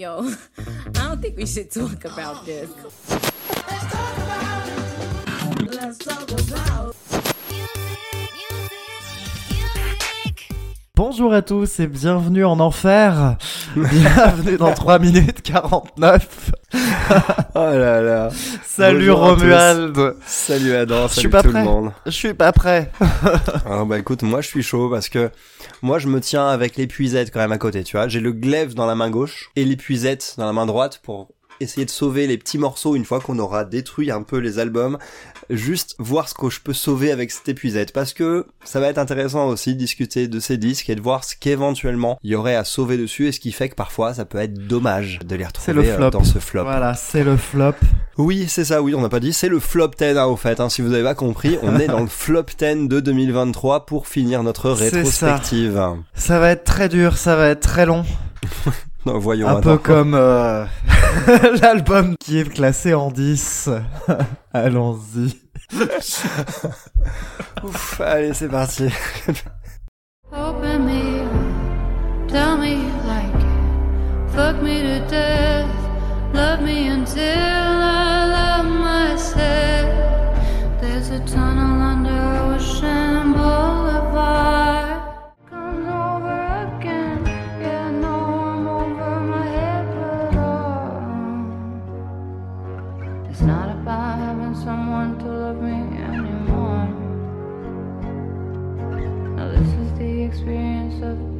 Yo, I don't think we should talk about this. Bonjour à tous et bienvenue en enfer. Bienvenue dans 3 minutes 49. Oh là là. Salut Bonjour Romuald. Salut Adam, Je suis salut pas tout prêt. le monde. Je suis pas prêt. Alors bah écoute, moi je suis chaud parce que moi je me tiens avec l'épuisette quand même à côté, tu vois. J'ai le glaive dans la main gauche et l'épuisette dans la main droite pour essayer de sauver les petits morceaux une fois qu'on aura détruit un peu les albums. Juste voir ce que je peux sauver avec cette épuisette parce que ça va être intéressant aussi de discuter de ces disques et de voir ce qu'éventuellement il y aurait à sauver dessus et ce qui fait que parfois ça peut être dommage de les retrouver le euh, flop. dans ce flop. Voilà, c'est le flop. Oui, c'est ça, oui, on n'a pas dit, c'est le flop 10 hein, au fait, hein, si vous avez pas compris, on est dans le flop 10 de 2023 pour finir notre rétrospective. Ça va être très dur, ça va être très long. Non, voyons, Un peu comme euh, l'album qui est classé en 10. Allons-y. Ouf, allez, c'est parti. Open me up, tell me you like it. Fuck me to death, love me until I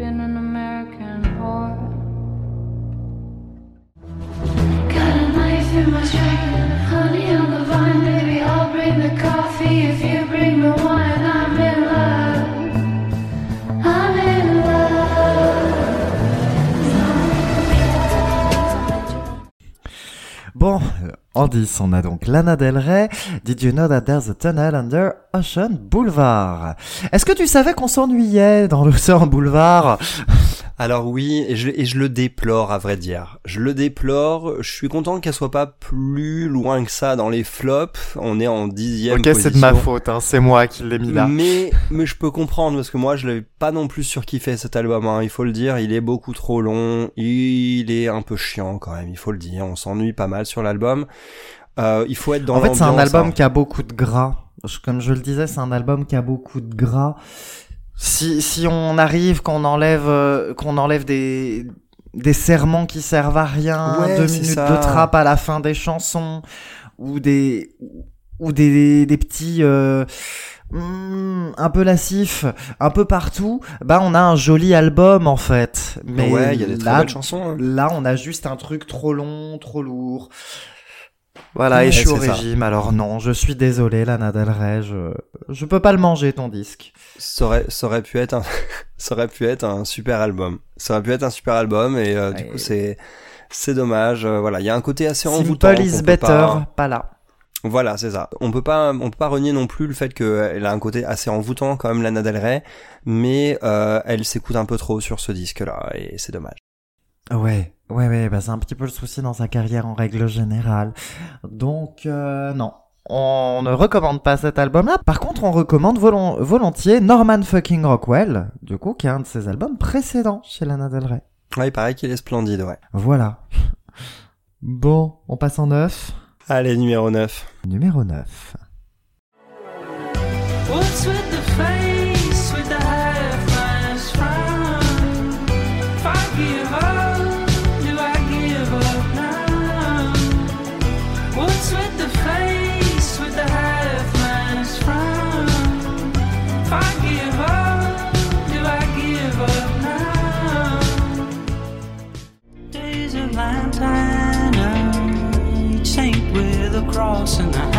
being an American whore. Got a knife in my 10, on a donc Lana Del Rey. Did you know that there's a tunnel under Ocean Boulevard? Est-ce que tu savais qu'on s'ennuyait dans l'Ocean Boulevard? Alors oui, et je, et je le déplore à vrai dire. Je le déplore, je suis content qu'elle soit pas plus loin que ça dans les flops, on est en dixième Ok, position. c'est de ma faute, hein, c'est moi qui l'ai mis là. Mais, mais je peux comprendre parce que moi je l'avais pas non plus surkiffé cet album, hein, il faut le dire, il est beaucoup trop long, il est un peu chiant quand même, il faut le dire, on s'ennuie pas mal sur l'album. Euh, il faut être dans En fait, c'est un album hein. qui a beaucoup de gras. Comme je le disais, c'est un album qui a beaucoup de gras. Si, si on arrive qu'on enlève, euh, qu'on enlève des, des serments qui servent à rien, Ouais, deux minutes ça. de trap à la fin des chansons, ou des, ou des, des petits, euh, hmm, un peu lassifs, un peu partout, bah on a un joli album en fait. Mais ouais, il y a des très là, belles chansons. hein. Là, on a juste un truc trop long, trop lourd. Voilà, et je suis au ça. régime, alors non, je suis désolé, Lana Del Rey, je, je peux pas le manger, ton disque. Ça aurait, ça aurait pu être un, ça aurait pu être un super album. Ça aurait pu être un super album et euh, du coup c'est, c'est dommage. euh, voilà, il y a un côté assez envoûtant. Simple is better, pas- pas là. Voilà, c'est ça. On peut pas, on peut pas renier non plus le fait qu'elle a un côté assez envoûtant quand même, Lana Del Rey, mais euh, elle s'écoute un peu trop sur ce disque-là et c'est dommage. Ouais, ouais, ouais, bah c'est un petit peu le souci dans sa carrière en règle générale. Donc, euh, non. On ne recommande pas cet album-là. Par contre, on recommande volon- volontiers Norman fucking Rockwell, du coup, qui est un de ses albums précédents chez Lana Del Rey. Ouais, il paraît qu'il est splendide, ouais. Voilà. Bon, on passe en neuf. Allez, numéro 9. Numéro 9. What's with the face with a cross and a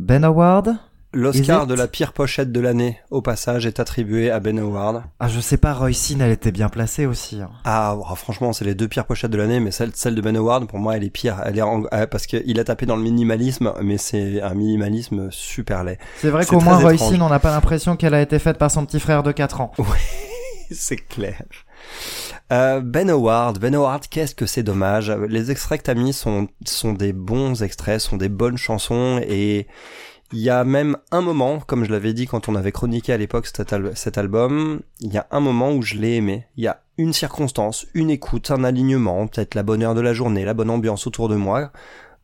Ben Howard? L'Oscar de la pire pochette de l'année, au passage, est attribué à Ben Howard. Ah, je sais pas, Roy Sin, elle était bien placée aussi. hein. Ah, oh, franchement, c'est les deux pires pochettes de l'année, mais celle, celle de Ben Howard, pour moi, elle est pire. Elle est en- euh, parce qu'il a tapé dans le minimalisme, mais c'est un minimalisme super laid. C'est vrai qu'au moins, Roy étrange. Sin, on n'a pas l'impression qu'elle a été faite par son petit frère de 4 ans. c'est clair. Euh, ben Howard, Ben Howard, qu'est-ce que c'est dommage. Les extraits que t'as mis sont, sont des bons extraits, sont des bonnes chansons et il y a même un moment, comme je l'avais dit quand on avait chroniqué à l'époque cet, al- cet album, il y a un moment où je l'ai aimé. Il y a une circonstance, une écoute, un alignement, peut-être la bonne heure de la journée, la bonne ambiance autour de moi,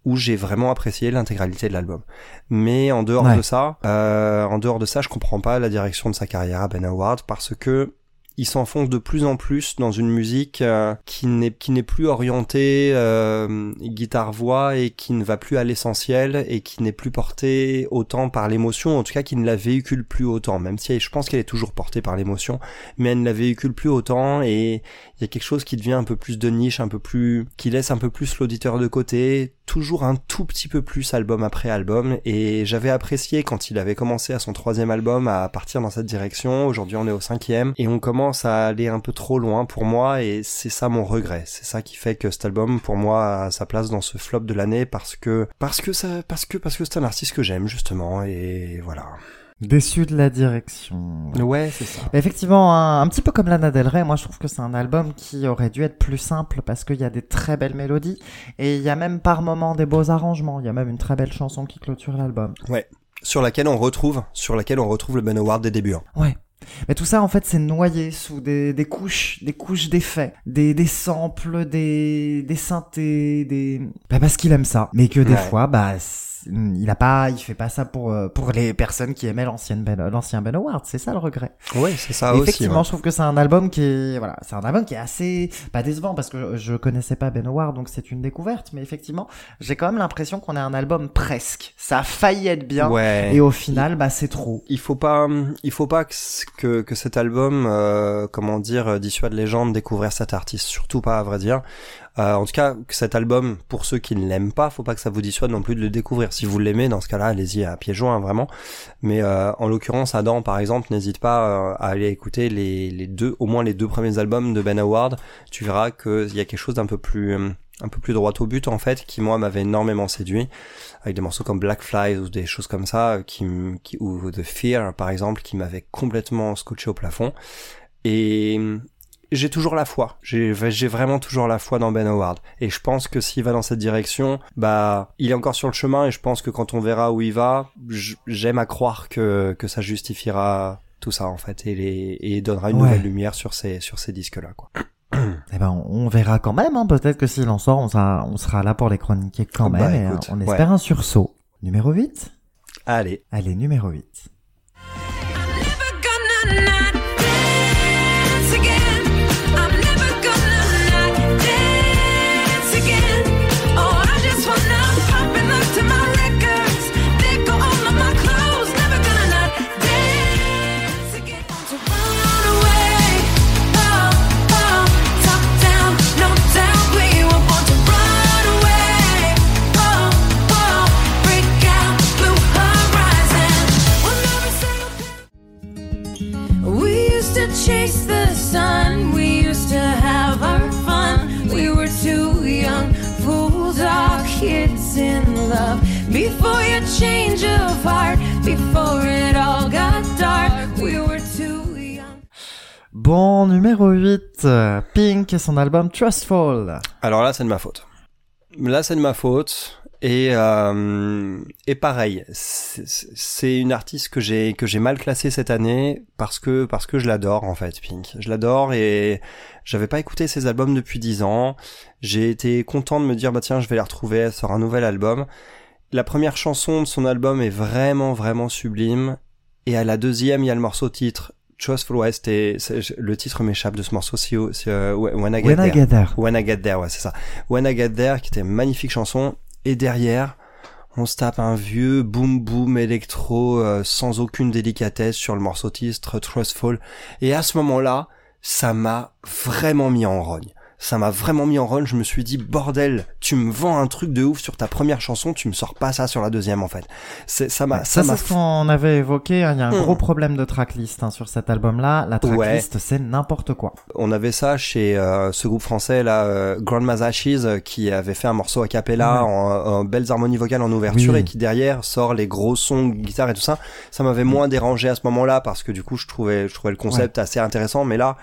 où j'ai vraiment apprécié l'intégralité de l'album. Mais en dehors Ouais. de ça, euh, en dehors de ça, je comprends pas la direction de sa carrière à Ben Howard parce que il s'enfonce de plus en plus dans une musique euh, qui n'est qui n'est plus orientée euh, guitare voix et qui ne va plus à l'essentiel et qui n'est plus portée autant par l'émotion en tout cas qui ne la véhicule plus autant même si je pense qu'elle est toujours portée par l'émotion mais elle ne la véhicule plus autant et il y a quelque chose qui devient un peu plus de niche un peu plus qui laisse un peu plus l'auditeur de côté toujours un tout petit peu plus album après album et j'avais apprécié quand il avait commencé à son troisième album à partir dans cette direction. Aujourd'hui on est au cinquième et on commence à aller un peu trop loin pour moi et c'est ça mon regret. C'est ça qui fait que cet album pour moi a sa place dans ce flop de l'année parce que parce que ça parce que parce que c'est un artiste que j'aime justement et voilà Déçu de la direction. ouais c'est ça Effectivement, un, un petit peu comme Lana Del Rey, moi je trouve que c'est un album qui aurait dû être plus simple parce qu'il y a des très belles mélodies et il y a même par moments des beaux arrangements. Il y a même une très belle chanson qui clôture l'album. sur laquelle on retrouve sur laquelle on retrouve le Ben Howard des débuts hein. Ouais. Mais tout ça, en fait, c'est noyé sous des, des couches, des couches d'effets, des, des samples, des, des synthés, des... Bah, parce qu'il aime ça. Mais que des Ouais. fois, bah, il a pas, il fait pas ça pour, euh, pour les personnes qui aimaient l'ancienne Ben, l'ancien Ben Howard. C'est ça le regret. ouais c'est ça aussi Effectivement, ouais. je trouve que c'est un album qui est, voilà, c'est un album qui est assez, pas décevant parce que je, connaissais pas Ben Howard, donc c'est une découverte, mais effectivement, j'ai quand même l'impression qu'on a un album presque. Ça a failli être bien. ouais Et au final, bah, c'est trop. il faut pas il faut pas que, que cet album euh, comment dire euh, dissuade les gens de découvrir cet artiste surtout pas à vrai dire Euh, en tout cas cet album pour ceux qui ne l'aiment pas faut pas que ça vous dissuade non plus de le découvrir. Si vous l'aimez dans ce cas-là allez-y à pieds joints vraiment. Mais euh, en l'occurrence Adam par exemple n'hésite pas euh, à aller écouter les, deux au moins les deux premiers albums de Ben Howard. Tu verras que il y a quelque chose d'un peu plus euh, un peu plus droit au but en fait qui moi m'avait énormément séduit avec des morceaux comme Black Flies ou des choses comme ça euh, qui, qui ou The Fear par exemple qui m'avait complètement scotché au plafond. Et j'ai toujours la foi j'ai vraiment toujours la foi dans Ben Howard et je pense que s'il va dans cette direction bah il est encore sur le chemin et je pense que quand on verra où il va j'aime à croire que que ça justifiera tout ça en fait et les et donnera une Ouais. nouvelle lumière sur ces sur ces disques là quoi Eh ben, on, verra quand même, hein. Peut-être que s'il en sort, on sera, on sera là pour les chroniquer quand Bah, même. et, écoute, euh, on ouais. espère un sursaut. Numéro 8? allez Allez, numéro 8. Love. Before your change of heart, before it all got dark, we were too young. Bon, numéro 8. euh, Pink et son album Trustful. Alors là, c'est de ma faute. Là, c'est de ma faute. Et euh, et pareil, c'est une artiste que j'ai que j'ai mal classée cette année parce que parce que je l'adore en fait, Pink. Je l'adore et j'avais pas écouté ses albums depuis 10 ans. J'ai été content de me dire bah tiens, je vais la retrouver, elle sort un nouvel album. La première chanson de son album est vraiment vraiment sublime et à la deuxième, il y a le morceau titre Trustful West et le titre m'échappe de ce morceau si euh, When I Get When I There. Get There. When I Get There, ouais, c'est ça. When I Get There, qui était une magnifique chanson. Et derrière, on se tape un vieux boom boom électro euh, sans aucune délicatesse sur le morceau titre Trustful. Et à ce moment-là, ça m'a vraiment mis en rogne. Ça m'a vraiment mis en run. Je me suis dit, bordel, tu me vends un truc de ouf sur ta première chanson, tu me sors pas ça sur la deuxième, en fait. C'est, ça m'a, Ça, ça m'a c'est ce qu'on avait évoqué. hein, Il y a un gros problème de tracklist hein, sur cet album-là. La tracklist, c'est n'importe quoi. On avait ça chez euh, ce groupe français là, euh, Grandma's Ashes, euh, qui avait fait un morceau a cappella Ouais. en, en belles harmonies vocales en ouverture Oui. et qui derrière sort les gros sons guitare et tout ça. Ça m'avait moins dérangé à ce moment-là parce que du coup je trouvais je trouvais le concept assez intéressant. Mais là,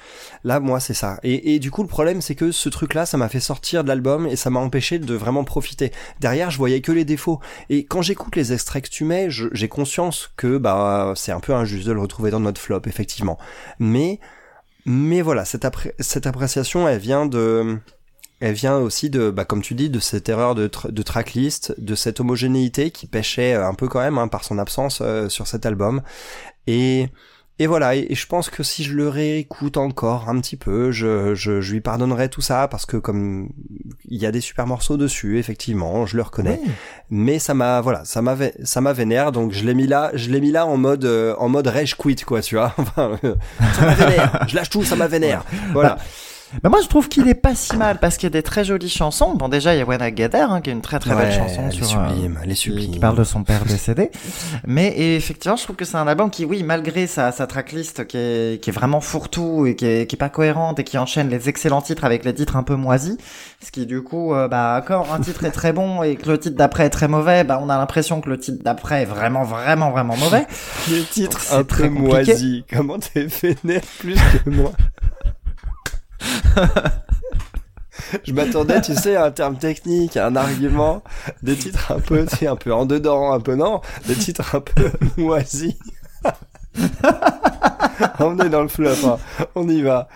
là moi c'est ça. Et, et du coup le problème c'est que ce truc-là, ça m'a fait sortir de l'album et ça m'a empêché de vraiment profiter. Derrière, je voyais que les défauts. Et quand j'écoute les extraits que tu mets, j'ai conscience que bah c'est un peu injuste de le retrouver dans notre flop effectivement. Mais mais voilà, cette, appré- cette appréciation, elle vient de, elle vient aussi de, bah, comme tu dis, de cette erreur de tracklist, de cette homogénéité qui pêchait euh, un peu quand même hein, par son absence euh, sur cet album. Et, et voilà, et, et je pense que si je le réécoute encore un petit peu, je, je, je lui pardonnerai tout ça parce que comme il y a des super morceaux dessus, effectivement, je le reconnais. Oui. mais ça m'a voilà ça m'a ça m'a vénère donc je l'ai mis là je l'ai mis là en mode euh, en mode rage quit quoi tu vois. Enfin, euh, ça m'a vénère. je lâche tout ça m'a vénère. Voilà Bah, moi, je trouve qu'il est pas si mal parce qu'il y a des très jolies chansons. Bon, déjà, il y a I Get There, hein, qui est une très très belle chanson elle est sur, euh, sublime elle est qui, sublime qui parle de son père décédé. Mais et effectivement, je trouve que c'est un album qui, oui, malgré sa, sa tracklist qui est, qui est vraiment fourre-tout et qui est, qui est pas cohérente et qui enchaîne les excellents titres avec les titres un peu moisis, ce qui du coup, euh, bah, quand un titre est très bon et que le titre d'après est très mauvais, bah, on a l'impression que le titre d'après est vraiment, vraiment, vraiment mauvais. les titres C'est un très peu moisis comment t'es vénère plus que moi? Je m'attendais, tu sais, à un terme technique, à un argument, des titres un peu, tu sais, un peu en dedans, un peu non, des titres un peu moisis. On est dans le flop, hein. on y va.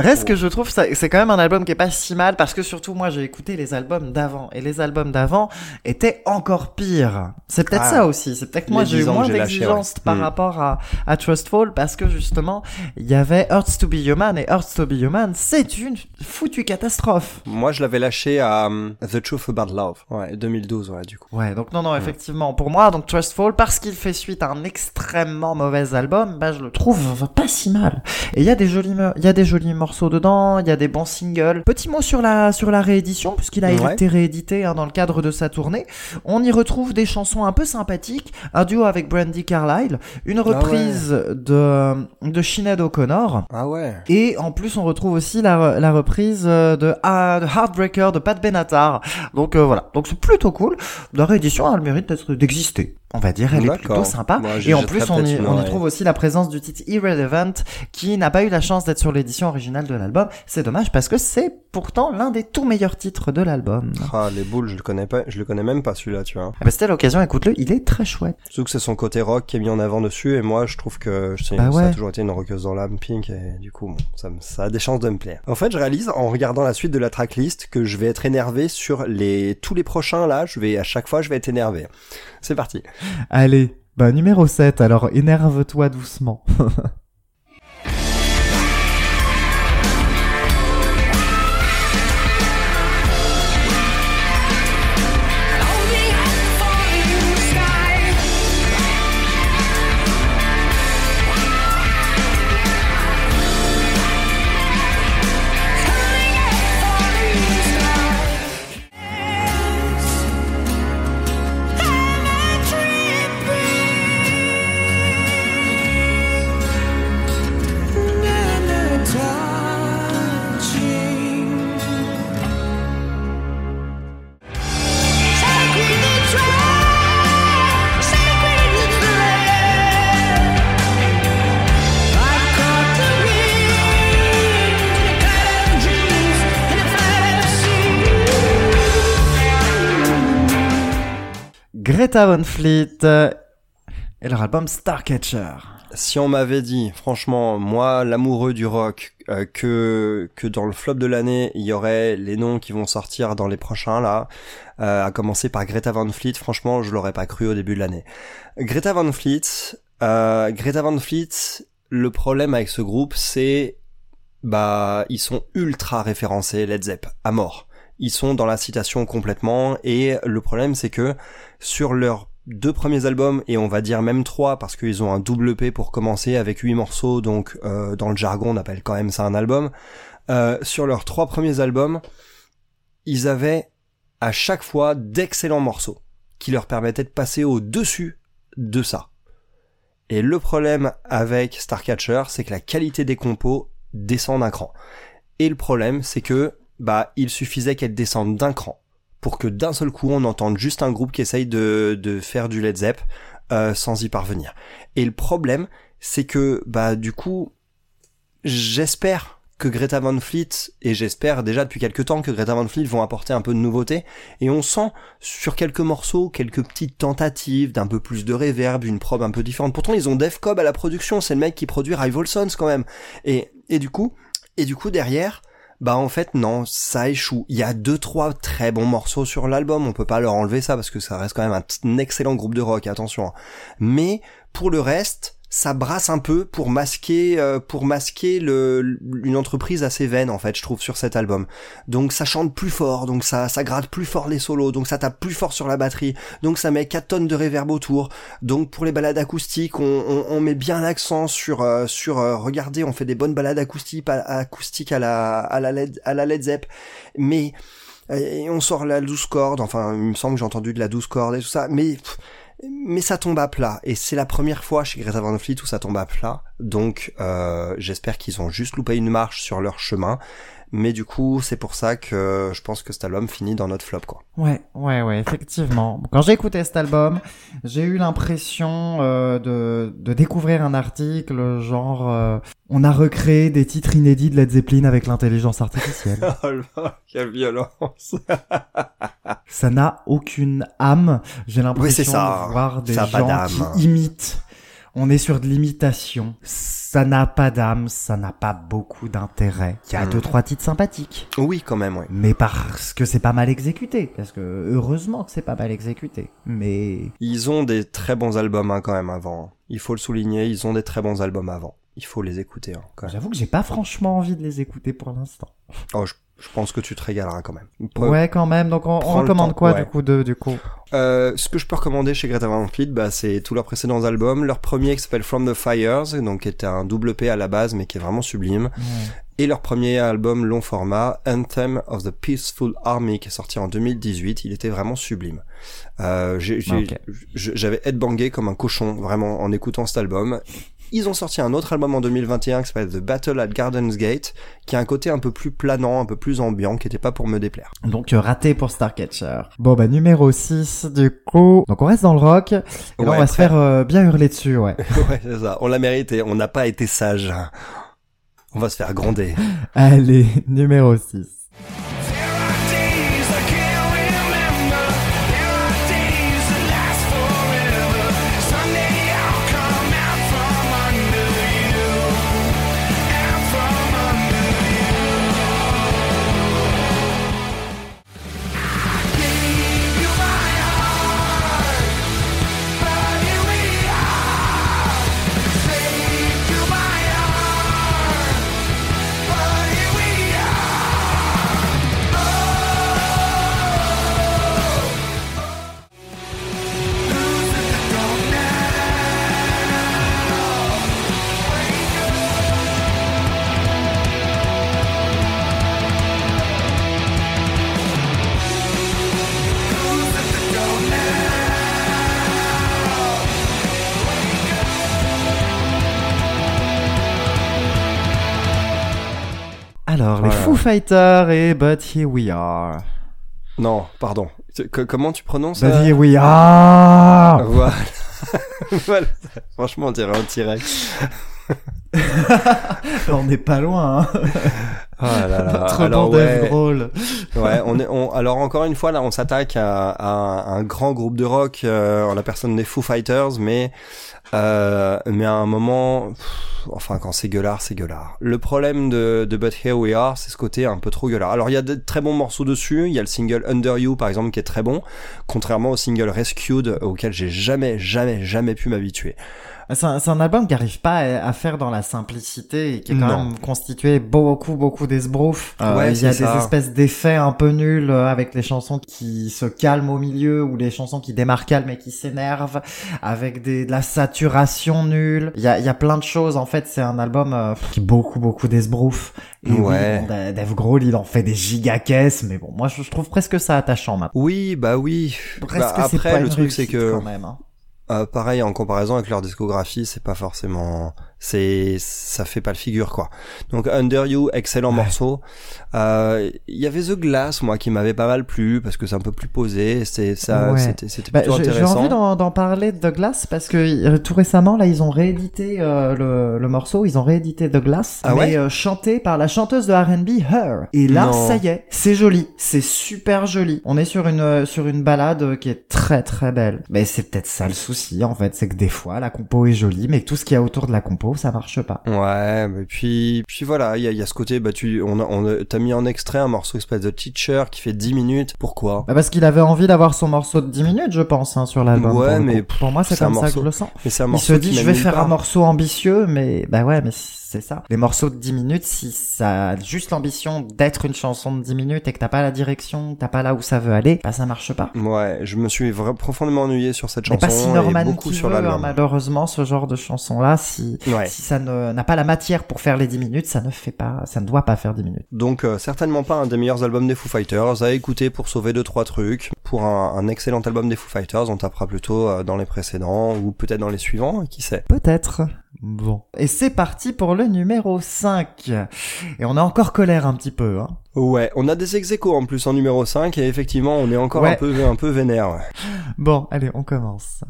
Reste que je trouve ça, c'est quand même un album qui est pas si mal parce que surtout moi j'ai écouté les albums d'avant et les albums d'avant étaient encore pires. C'est peut-être Ah. ça aussi. C'est peut-être que moi j'ai eu 10 ans moins d'exigence ouais. par Mm. rapport à, à Trustful parce que justement il y avait Hurts to Be Human et Hurts to Be Human c'est une foutue catastrophe. Moi, je l'avais lâché à um, The Truth About Love. Ouais, 2012, ouais, du coup. Ouais, donc non, non, effectivement, pour moi, donc Trustful, parce qu'il fait suite à un extrêmement mauvais album, bah, je le trouve pas si mal. Et il y a des jolis, il y a des jolis morceaux dedans, il y a des bons singles. Petit mot sur la, sur la réédition, puisqu'il a Ouais. été réédité hein, dans le cadre de sa tournée. On y retrouve des chansons un peu sympathiques, un duo avec Brandy Carlile, une reprise de, de Sinead O'Connor. Ah ouais. Et en plus, on retrouve aussi la, la reprise de, ah, de Heartbreaker de Pat Benatar. Donc euh, voilà, donc c'est plutôt cool. La réédition a le mérite d'être d'exister. On va dire, elle est plutôt sympa. Moi, et en plus, on y, peut-être une on y oreille. trouve aussi la présence du titre Irrelevant, qui n'a pas eu la chance d'être sur l'édition originale de l'album. C'est dommage parce que c'est pourtant l'un des tout meilleurs titres de l'album. Ah, les boules, je le connais pas, je le connais même pas celui-là, tu vois. Eh ben, C'était l'occasion, écoute-le, il est très chouette. Surtout que c'est son côté rock qui est mis en avant dessus, et moi, je trouve que c'est- Bah ça a toujours été une rockeuse dans l'âme, Pink, et du coup, bon, ça, ça a des chances de me plaire. En fait, je réalise, en regardant la suite de la tracklist, que je vais être énervé sur les, tous les prochains, là, je vais, à chaque fois, je vais être énervé. C'est parti. Allez, bah numéro 7, alors énerve-toi doucement. Greta Van Fleet euh, et leur album Starcatcher. Si on m'avait dit, franchement, moi, l'amoureux du rock, euh, que que dans le flop de l'année, il y aurait les noms qui vont sortir dans les prochains là, euh, à commencer par Greta Van Fleet, franchement, je l'aurais pas cru au début de l'année. Greta Van Fleet, Greta Van Fleet, le problème avec ce groupe, c'est bah ils sont ultra référencés Led Zepp à mort. Ils sont dans la citation complètement et le problème c'est que sur leurs deux premiers albums et on va dire même trois parce qu'ils ont un double P pour commencer avec huit morceaux donc euh, dans le jargon on appelle quand même ça un album. Euh, sur leurs trois premiers albums, ils avaient à chaque fois d'excellents morceaux qui leur permettaient de passer au-dessus de ça. Et le problème avec Starcatcher, c'est que la qualité des compos descend d'un cran. Et le problème, c'est que bah il suffisait qu'elle descende d'un cran pour que d'un seul coup on entende juste un groupe qui essaye de, de faire du Led Zepp euh, sans y parvenir. Et le problème, c'est que bah du coup, j'espère que Greta Van Fleet et j'espère déjà depuis quelques temps que Greta Van Fleet vont apporter un peu de nouveauté et on sent sur quelques morceaux quelques petites tentatives d'un peu plus de reverb, une probe un peu différente. Pourtant ils ont Def Cobb à la production, c'est le mec qui produit Rival Sons quand même. Et et du coup et du coup derrière bah en fait non, ça échoue. Il y a deux trois très bons morceaux sur l'album, on peut pas leur enlever ça parce que ça reste quand même un, excellent groupe de rock, attention. Mais pour le reste, ça brasse un peu pour masquer euh, pour masquer le une entreprise assez vaine en fait, je trouve sur cet album. Donc ça chante plus fort, donc ça ça gratte plus fort les solos, donc ça tape plus fort sur la batterie, donc ça met 4 tonnes de reverb autour. Donc pour les balades acoustiques, on, on, on met bien l'accent sur euh, sur euh, regardez, on fait des bonnes balades acoustiques à, acoustiques à la à la Led, à la Led Zepp, mais et on sort la douze corde, enfin il me semble que j'ai entendu de la douze corde et tout ça, mais mais ça tombe à plat et c'est la première fois chez Greta Van Fleet où ça tombe à plat. Donc euh, j'espère qu'ils ont juste loupé une marche sur leur chemin. Mais du coup, c'est pour ça que je pense que cet album finit dans notre flop quoi. Ouais, ouais, ouais, effectivement. Quand j'ai écouté cet album, j'ai eu l'impression euh, de, de découvrir un article genre euh, on a recréé des titres inédits de Led Zeppelin avec l'intelligence artificielle. oh là, quelle violence. ça n'a aucune âme. J'ai Oui, l'impression ça. de voir des gens qui imitent. On est sur de l'imitation. Ça n'a pas d'âme, ça n'a pas beaucoup d'intérêt. Il y a Mm. deux trois titres sympathiques. Oui, quand même, oui. Mais parce que c'est pas mal exécuté. Parce que heureusement que c'est pas mal exécuté. Mais Ils ont des très bons albums hein, quand même avant. Il faut le souligner, ils ont des très bons albums avant. Il faut les écouter hein, quand même. j'avoue que j'ai pas franchement envie de les écouter pour l'instant. Oh, je, je pense que tu te régaleras quand même. Ouais, quand même. Donc on, on recommande quoi ouais. du coup de du coup Euh, ce que je peux recommander chez Greta Van Fleet, bah, c'est tous leurs précédents albums. Leur premier qui s'appelle From the Fires, donc qui était un double P à la base, mais qui est vraiment sublime. Et leur premier album long format, Anthem of the Peaceful Army, qui est sorti en 2018. Il était vraiment sublime. Euh, J'avais headbangé comme un cochon, vraiment, en écoutant cet album. Ils ont sorti un autre album en 2021 qui s'appelle The Battle at Gardens Gate, qui a un côté un peu plus planant, un peu plus ambiant, qui était pas pour me déplaire. Donc euh, raté pour Starcatcher. Bon bah numéro 6 du coup. Donc on reste dans le rock. Et là, on Ouais, va se faire euh, bien hurler dessus, ouais. ouais, c'est ça. On l'a mérité. On n'a pas été sage. On va se faire gronder. Allez, numéro 6. Les. Foo Fighters et But Here We Are. Non, pardon. Que- comment tu prononces But euh, Here We Are Voilà. Voilà. Franchement, on dirait un T-Rex. On n'est pas loin, hein. Oh là là. Notre Alors, ouais, drôle. ouais, on est, on, alors encore une fois, là, on s'attaque à, un grand groupe de rock, euh, en la personne des Foo Fighters, mais, euh, mais à un moment, enfin, quand c'est gueulard, c'est gueulard. Le problème de, de But Here We Are, c'est ce côté un peu trop gueulard. Alors, il y a de très bons morceaux dessus. Il y a le single Under You, par exemple, qui est très bon, contrairement au single Rescued, auquel j'ai jamais, jamais, jamais pu m'habituer. C'est un, c'est un album qui arrive pas à, à faire dans la simplicité et qui est quand Non. même constitué beaucoup, beaucoup d'esbroufs. Euh, Ouais, il y a des espèces d'effets un peu nuls euh, avec les chansons qui se calment au milieu ou les chansons qui démarrent calmes et qui s'énervent, avec des, de la saturation nulle. Il y a, il y a plein de choses. En fait, c'est un album euh, qui beaucoup, beaucoup d'esbroufs. Et oui, Ouais. bon, Da- Dave Grohl, il en fait des gigacaisses, mais bon, moi, je, je trouve presque ça attachant maintenant. Oui, bah oui. Presque Bah, après, pas le truc, c'est que quand même, hein. Euh, pareil, en comparaison avec leur discographie, c'est pas forcément, c'est, ça fait pas le figure quoi. Donc Under You, excellent morceau. Euh, Il y avait The Glass, moi, qui m'avait pas mal plu parce que c'est un peu plus posé. C'est ça, Ouais. c'était, c'était Bah, plutôt j'ai j'ai intéressant. envie d'en d'en parler de The Glass parce que euh, tout récemment là ils ont réédité euh, le, le morceau, ils ont réédité The Glass, Ah mais ouais euh, chanté par la chanteuse de R&B Her. Et là Non. ça y est, c'est joli, c'est super joli. On est sur une euh, sur une balade euh, qui est très très belle. Mais c'est peut-être ça le souci en fait, c'est que des fois la compo est jolie, mais tout ce qu'il y a autour de la compo ça marche pas. Ouais, mais puis, puis voilà, il y a, y a ce côté, bah tu, on a, on a- t'as mis en extrait un morceau qui s'appelle The Teacher qui fait 10 minutes. Pourquoi? Bah parce qu'il avait envie d'avoir son morceau de 10 minutes je pense hein, sur l'album. Ouais, pour mais pour moi c'est comme ça que morceau. je le sens. Mais Il se dit, je vais faire part. un morceau ambitieux, mais bah ouais, mais c'est ça. Les morceaux de 10 minutes, si ça a juste l'ambition d'être une chanson de 10 minutes et que t'as pas la direction, t'as pas là où ça veut aller, bah ça marche pas. Ouais, je me suis vraiment profondément ennuyé sur cette Mais chanson pas si et Norman beaucoup qui sur veut, hein, malheureusement, ce genre de chanson-là, si, Ouais. si ça n'a pas la matière pour faire les 10 minutes, ça ne fait pas, ça ne doit pas faire 10 minutes. Donc euh, certainement pas un des meilleurs albums des Foo Fighters à écouter pour sauver deux trois trucs. Pour un, un excellent album des Foo Fighters, on tapera plutôt euh, dans les précédents ou peut-être dans les suivants, qui sait. Peut-être. Bon. Et c'est parti pour le numéro 5. Et on a encore colère un petit peu, hein. Ouais, on a des ex en plus en numéro 5 et effectivement on est encore Ouais. un peu un peu vénère. ouais. Bon, allez, on commence.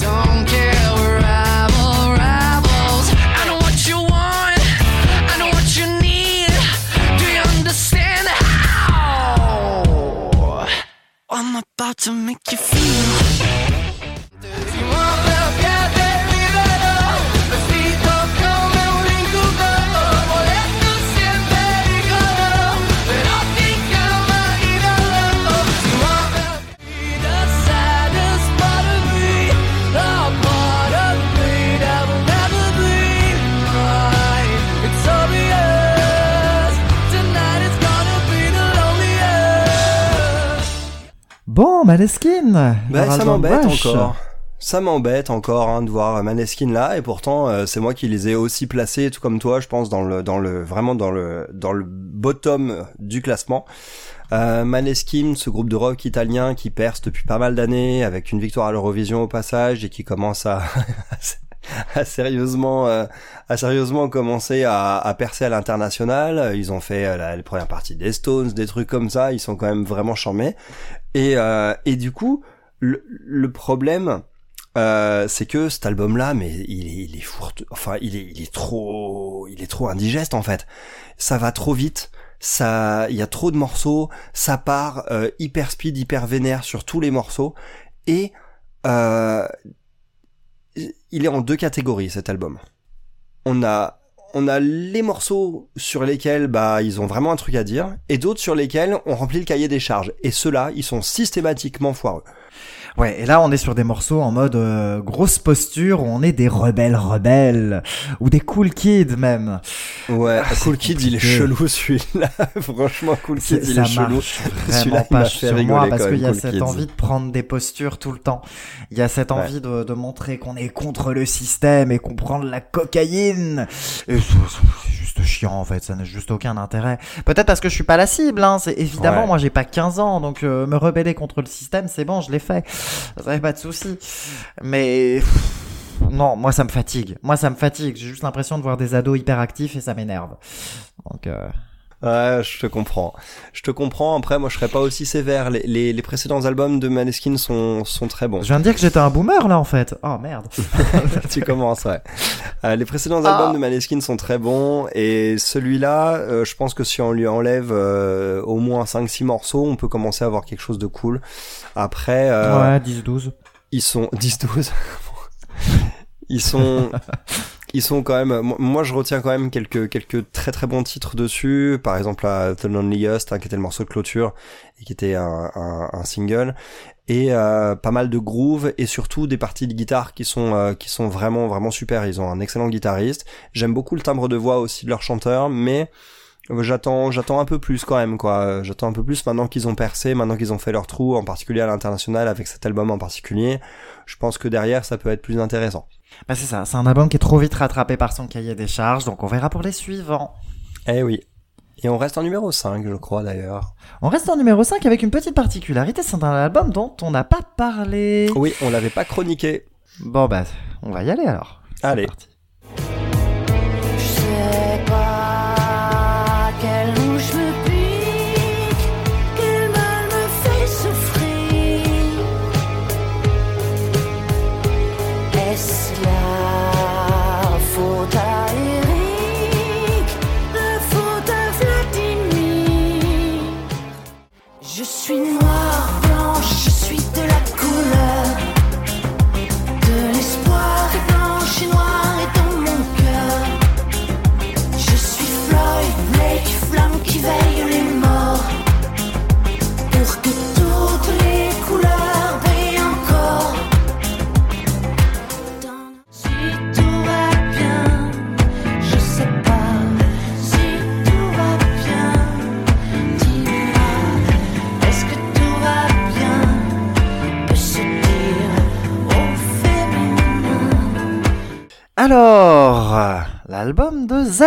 Don't care, we're rival, rivals. I know what you want, I know what you need. Do you understand? How? I'm about to make you feel. Bon, Maleskin. Bah, ça m'embête encore. Ça m'embête encore hein, de voir Maneskin là et pourtant euh, c'est moi qui les ai aussi placés tout comme toi je pense dans le dans le vraiment dans le dans le bottom du classement. Euh, Maneskin, ce groupe de rock italien qui perce depuis pas mal d'années avec une victoire à l'Eurovision au passage et qui commence à à sérieusement euh, à sérieusement commencer à, à percer à l'international. Ils ont fait euh, la, la première partie des Stones, des trucs comme ça. Ils sont quand même vraiment charmés. Et euh, et du coup le, le problème euh, c'est que cet album-là, mais il est, il est fourte, enfin, il est, il est trop, il est trop indigeste en fait. Ça va trop vite, ça, il y a trop de morceaux, ça part euh, hyper speed, hyper vénère sur tous les morceaux, et euh, il est en deux catégories cet album. On a, on a les morceaux sur lesquels bah ils ont vraiment un truc à dire, et d'autres sur lesquels on remplit le cahier des charges. Et ceux-là, ils sont systématiquement foireux. Ouais, et là on est sur des morceaux en mode euh, grosse posture où on est des rebelles rebelles ou des cool kids même. Ouais, Ah, Cool Kids, il est chelou celui-là. Franchement, Cool Kids, il est chelou. Celui-là, il pas fait sur moi parce qu'il y a Cool cette Kids. envie de prendre des postures tout le temps. Il y a cette Ouais. envie de, de montrer qu'on est contre le système et qu'on prend de la cocaïne. Et c'est c'est juste chiant en fait, ça n'a juste aucun intérêt. Peut-être parce que je suis pas la cible, hein. C'est évidemment Ouais. moi j'ai pas 15 ans donc euh, me rebeller contre le système c'est bon, je l'ai fait. A pas de souci. Mais non, moi ça me fatigue. Moi ça me fatigue. J'ai juste l'impression de voir des ados hyperactifs et ça m'énerve. Donc euh... Ouais, je te comprends. Je te comprends. Après, moi, je serais pas aussi sévère. Les, les, les précédents albums de Maneskin sont, sont très bons. je viens de dire que j'étais un boomer là en fait. Oh merde. tu commences, ouais. Euh, les précédents Ah. albums de Maneskin sont très bons. Et celui-là, euh, je pense que si on lui enlève euh, au moins 5-6 morceaux, on peut commencer à avoir quelque chose de cool. Après, euh, Ouais, 10-12. ils sont 10-12. ils sont Ils sont quand même, moi- je retiens quand même quelques quelques très très bons titres dessus. Par exemple, la The Loneliest, hein, qui était le morceau de clôture et qui était un, un, un single, et euh, pas mal de groove et surtout des parties de guitare qui sont euh, qui sont vraiment vraiment super. Ils ont un excellent guitariste. J'aime beaucoup le timbre de voix aussi de leur chanteur, mais J'attends, j'attends un peu plus quand même, quoi. J'attends un peu plus maintenant qu'ils ont percé, maintenant qu'ils ont fait leur trou, en particulier à l'international avec cet album en particulier. Je pense que derrière, ça peut être plus intéressant. Bah c'est ça, c'est un album qui est trop vite rattrapé par son cahier des charges, donc on verra pour les suivants. Eh oui. Et on reste en numéro 5, je crois d'ailleurs. On reste en numéro 5 avec une petite particularité, c'est un album dont on n'a pas parlé. Oui, on l'avait pas chroniqué. Bon bah, on va y aller alors. C'est Allez. parti.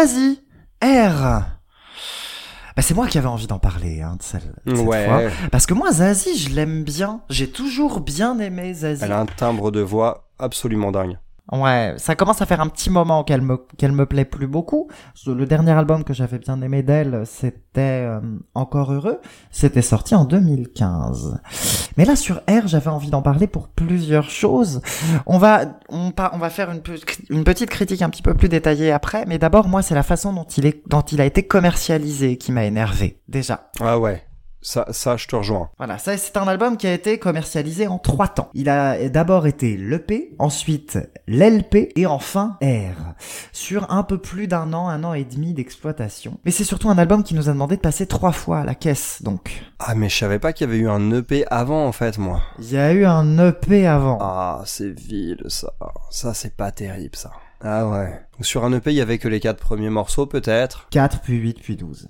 Zazie, R. Bah, c'est moi qui avais envie d'en parler, hein, de celle, de cette Ouais. fois. Parce que moi, Zazie, je l'aime bien. J'ai toujours bien aimé Zazie. Elle a un timbre de voix absolument dingue. Ouais, ça commence à faire un petit moment qu'elle me qu'elle me plaît plus beaucoup. Le dernier album que j'avais bien aimé d'elle, c'était euh, Encore heureux. C'était sorti en 2015. Mais là sur R, j'avais envie d'en parler pour plusieurs choses. On va on, on va faire une, une petite critique un petit peu plus détaillée après, mais d'abord moi c'est la façon dont il est dont il a été commercialisé qui m'a énervé déjà. Ah ouais. Ça, ça, je te rejoins. Voilà, ça c'est un album qui a été commercialisé en trois temps. Il a d'abord été l'EP, ensuite l'LP et enfin R, sur un peu plus d'un an, un an et demi d'exploitation. Mais c'est surtout un album qui nous a demandé de passer trois fois à la caisse, donc. Ah, mais je savais pas qu'il y avait eu un EP avant, en fait, moi. Il y a eu un EP avant. Ah, c'est vile, ça. Ça, c'est pas terrible, ça. Ah ouais. Donc, sur un EP, il y avait que les quatre premiers morceaux, peut-être. 4, puis 8, puis 12.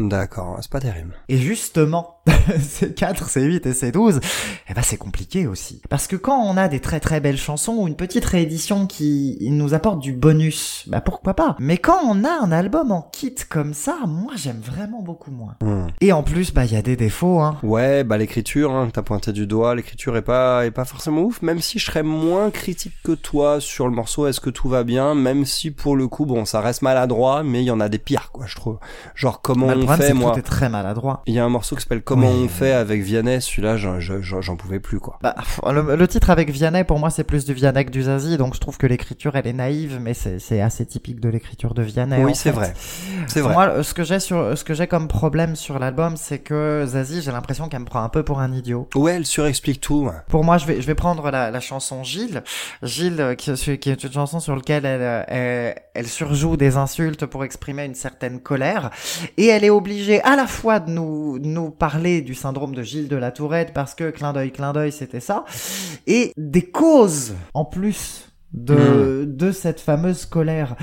D'accord, c'est pas terrible. Et justement, c'est 4, c'est 8 et c'est 12, eh ben c'est compliqué aussi. Parce que quand on a des très très belles chansons ou une petite réédition qui nous apporte du bonus, bah pourquoi pas? Mais quand on a un album en kit comme ça, moi j'aime vraiment beaucoup moins. Hmm. Et en plus, bah il y a des défauts, hein. Ouais, bah l'écriture, hein, que t'as pointé du doigt, l'écriture est pas est pas forcément ouf, même si je serais moins critique que toi sur le morceau Est-ce que tout va bien, même si pour le coup, bon, ça reste maladroit, mais il y en a des pires, quoi, je trouve. Genre comment Bah, le on problème, c'est fait, moi? tout est très maladroit. Il y a un morceau qui s'appelle Comment Oui. on fait avec Vianney, celui-là, j'en- pouvais plus, quoi. Bah, le, le titre avec Vianney, pour moi, c'est plus du Vianney que du Zazie, donc je trouve que l'écriture, elle est naïve, mais c'est assez typique de l'écriture de Vianney. oui, c'est vrai. C'est vrai. Moi, ce que j'ai sur, ce que j'ai comme problème sur l'album, c'est que Zazie, j'ai l'impression qu'elle me prend un peu pour un idiot. Ouais, elle surexplique tout. Pour moi, je vais, je vais prendre la, la chanson Gilles. Gilles, euh, qui, qui est une chanson sur laquelle elle, euh, elle, elle surjoue des insultes pour exprimer une certaine colère. Et elle est obligée à la fois de nous, nous parler du syndrome de Gilles de la Tourette parce que clin d'œil, clin d'œil, c'était ça. Et des causes, en plus. De, de cette fameuse colère.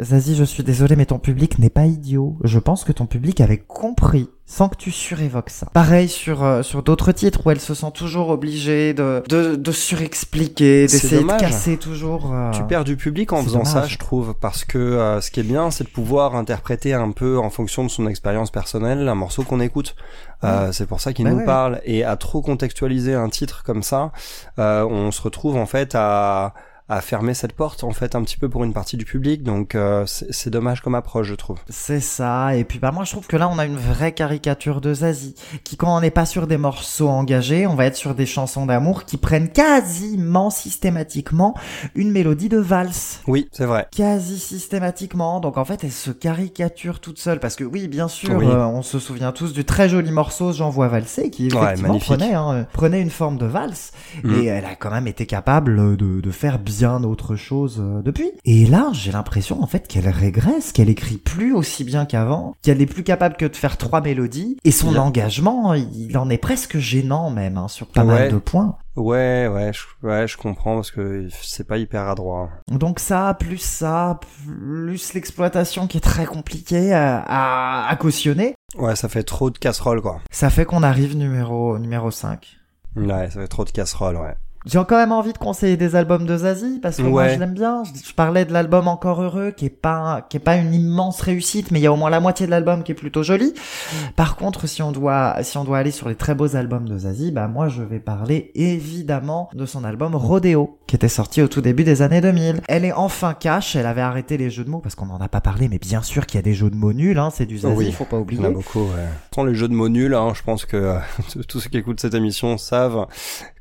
Zazie, je suis désolé, mais ton public n'est pas idiot. Je pense que ton public avait compris sans que tu surévoques ça. Pareil sur euh, sur d'autres titres où elle se sent toujours obligée de de, de surexpliquer, d'essayer de casser toujours. euh, Tu perds du public en faisant ça, je trouve, parce que euh, ce qui est bien, c'est de pouvoir interpréter un peu en fonction de son expérience personnelle un morceau qu'on écoute. Euh, c'est pour ça qu'il Bah nous ouais, parle. Et à trop contextualiser un titre comme ça, euh, on se retrouve en fait à à fermer cette porte en fait un petit peu pour une partie du public. Donc euh, c'est dommage comme approche, je trouve. C'est ça. Et puis bah moi je trouve que là on a une vraie caricature de Zazie qui quand on n'est pas sur des morceaux engagés, on va être sur des chansons d'amour qui prennent quasiment systématiquement une mélodie de valse. Oui, c'est vrai. quasi systématiquement. Donc en fait, elle se caricature toute seule parce que oui, bien sûr, Oui. euh, on se souvient tous du très joli morceau J'envoie valser qui effectivement prenait, hein, euh, prenait une forme de valse Mm. et elle a quand même été capable de, de faire bien bien autre chose euh, depuis. Et là, j'ai l'impression en fait qu'elle régresse, qu'elle écrit plus aussi bien qu'avant, qu'elle est plus capable que de faire trois mélodies. Et son engagement, il en est presque gênant même hein, sur pas Ouais. mal de points. Ouais, ouais, je, ouais, je comprends parce que c'est pas hyper adroit. Donc ça, plus ça, plus l'exploitation qui est très compliquée à cautionner, Ouais, ça fait trop de casseroles, quoi. ça fait qu'on arrive numéro numéro 5. Ouais, ça fait trop de casseroles, ouais. J'ai quand même envie de conseiller des albums de Zazie parce que moi je l'aime bien. Je, parlais de l'album Encore heureux qui est pas qui est pas une immense réussite mais il y a au moins la moitié de l'album qui est plutôt joli. Par contre, si on doit si on doit aller sur les très beaux albums de Zazie, bah moi je vais parler évidemment de son album Rodeo qui était sorti au tout début des années 2000. Elle est enfin cash, elle avait arrêté les jeux de mots parce qu'on en a pas parlé mais bien sûr qu'il y a des jeux de mots nuls hein, c'est du Zazie, Oui, faut pas Il y en oublier. a beaucoup, ouais. Sans les jeux de mots nuls, hein, je pense que euh, tous ceux qui écoutent cette émission savent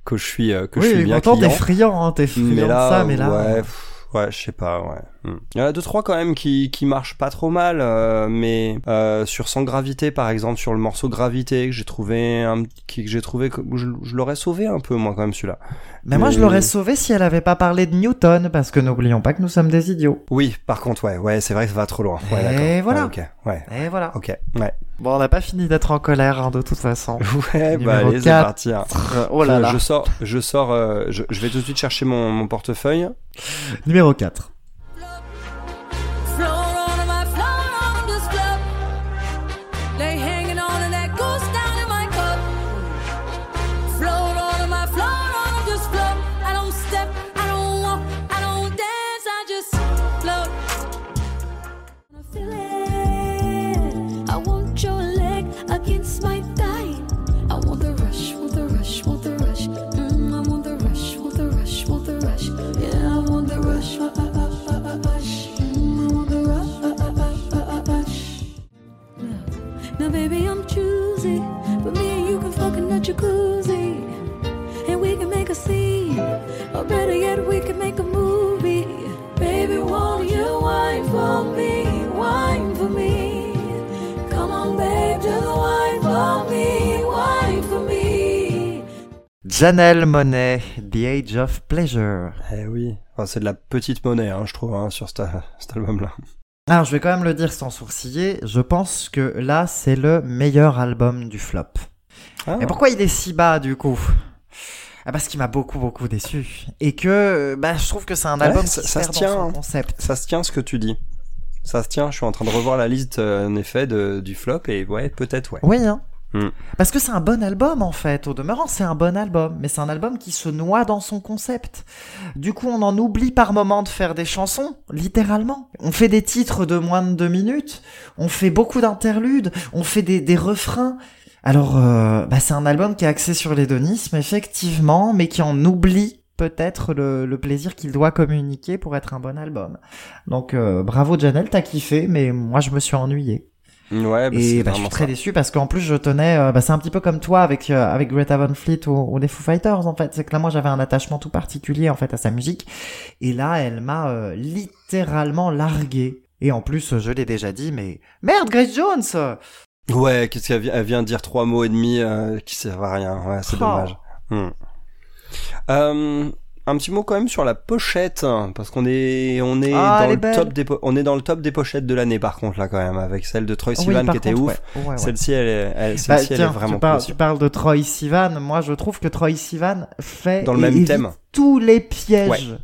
que je suis, euh, que je suis oui, bien pourtant t'es client. friand, hein, t'es friand Mais de ça mais là ouais, pff, ouais, je sais pas, ouais. Il y en a deux trois quand même qui qui marchent pas trop mal, euh, mais euh, sur Sans gravité par exemple, sur le morceau Gravité que j'ai trouvé un qui que j'ai trouvé que je, je l'aurais sauvé un peu moi quand même celui-là. Mais moi, je Mais- l'aurais sauvé si elle avait pas parlé de Newton, parce que n'oublions pas que nous sommes des idiots. Oui, par contre ouais, ouais, c'est vrai que ça va trop loin. Ouais, Et voilà. Ouais, ok, ouais. Et voilà. Ok, ouais. Bon, on n'a pas fini d'être en colère, hein, de toute façon. Ouais, bah Numéro allez, c'est quatre. parti. hein. oh là je, là. je sors, je sors, euh, je, je vais tout de suite chercher mon, mon portefeuille. Numéro 4. Janelle Monet, The Age of Pleasure. Eh oui, enfin, c'est de la petite monnaie, hein, je trouve, hein, sur cet, cet album-là. Alors, je vais quand même le dire sans sourciller. Je pense que là, c'est le meilleur album du flop. Ah, Et pourquoi il est si bas, du coup? Ah, Parce qu'il m'a beaucoup, beaucoup déçu. Et que, bah, je trouve que c'est un Ouais, album ça- qui ça perd se tient, dans son hein. concept. ça se tient ce que tu dis. Ça se tient, je suis en train de revoir la liste, euh, en effet, de, du flop, et ouais, peut-être, ouais. Oui, hein. Hmm. Parce que c'est un bon album en fait. Au demeurant, c'est un bon album, mais c'est un album qui se noie dans son concept. Du coup, on en oublie par moment de faire des chansons, littéralement. On fait des titres de moins de deux minutes, on fait beaucoup d'interludes, on fait des, des refrains. Alors, euh, bah, c'est un album qui est axé sur l'hédonisme, effectivement, mais qui en oublie peut-être le, le plaisir qu'il doit communiquer pour être un bon album. Donc, euh, bravo Janelle, t'as kiffé, mais moi, je me suis ennuyé. Ouais, bah, Et bah, je suis très ça. déçu parce qu'en plus je tenais, euh, bah, c'est un petit peu comme toi avec euh, avec Greta Van Fleet ou, ou les Foo Fighters en fait. C'est que là moi j'avais un attachement tout particulier en fait à sa musique et là elle m'a euh, littéralement largué. Et en plus je l'ai déjà dit mais merde Grace Jones. Ouais, qu'est-ce qu'elle vient, elle vient de dire trois mots et demi euh, qui servent à rien. Ouais, c'est Oh. dommage. Hmm. Euh, un petit mot quand même sur la pochette, hein, parce qu'on est, on est Ah, dans le belle. top des, on est dans le top des pochettes de l'année par contre là quand même, avec celle de Troy Sivan qui était contre, ouf. ouais. Ouais, ouais. Celle-ci, elle, est- elle, Bah, elle est vraiment tu, parles, tu parles de Troy Sivan. Moi, je trouve que Troy Sivan fait Dans le même thème. tous les pièges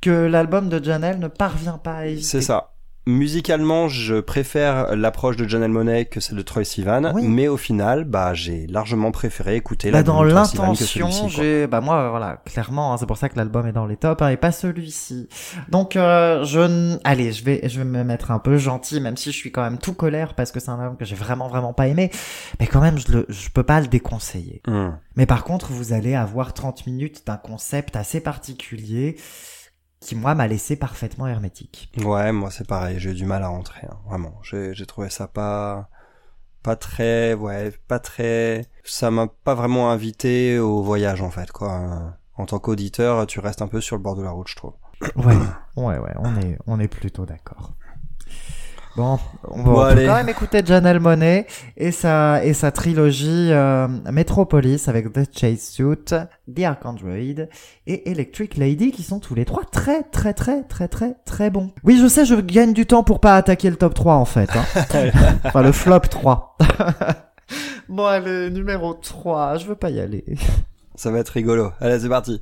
que l'album de Janelle ne parvient pas à éviter. C'est ça. Musicalement, je préfère l'approche de Janelle Monáe que celle de Troy Sivan, Oui. mais au final, bah, j'ai largement préféré écouter Bah, l'album dans de Troy Sivan que celui-ci, j'ai, bah moi, voilà, clairement, hein, c'est pour ça que l'album est dans les tops, hein, et pas celui-ci. Donc, euh, je, n- allez, je vais, je vais me mettre un peu gentil, même si je suis quand même tout colère parce que c'est un album que j'ai vraiment, vraiment pas aimé. Mais quand même, je le, je peux pas le déconseiller. Hmm. Mais par contre, vous allez avoir 30 minutes d'un concept assez particulier qui, moi, m'a laissé parfaitement hermétique. Ouais, moi c'est pareil, j'ai eu du mal à rentrer, hein, vraiment. J'ai, j'ai trouvé ça pas, pas très, ouais, pas très, ça m'a pas vraiment invité au voyage en fait, quoi. En tant qu'auditeur, tu restes un peu sur le bord de la route, je trouve. Ouais, ouais, ouais, on est, on est plutôt d'accord. Bon, on, va Bon, on peut allez. quand même écouter Janelle Monet et sa, et sa trilogie euh, Metropolis avec The Chase Suit, The Ark Android et Electric Lady qui sont tous les trois très très très très très très bons. Oui, je sais, je gagne du temps pour pas attaquer le top 3 en fait. Hein. enfin, le flop 3. bon, allez, numéro 3, je veux pas y aller. Ça va être rigolo. Allez, c'est parti.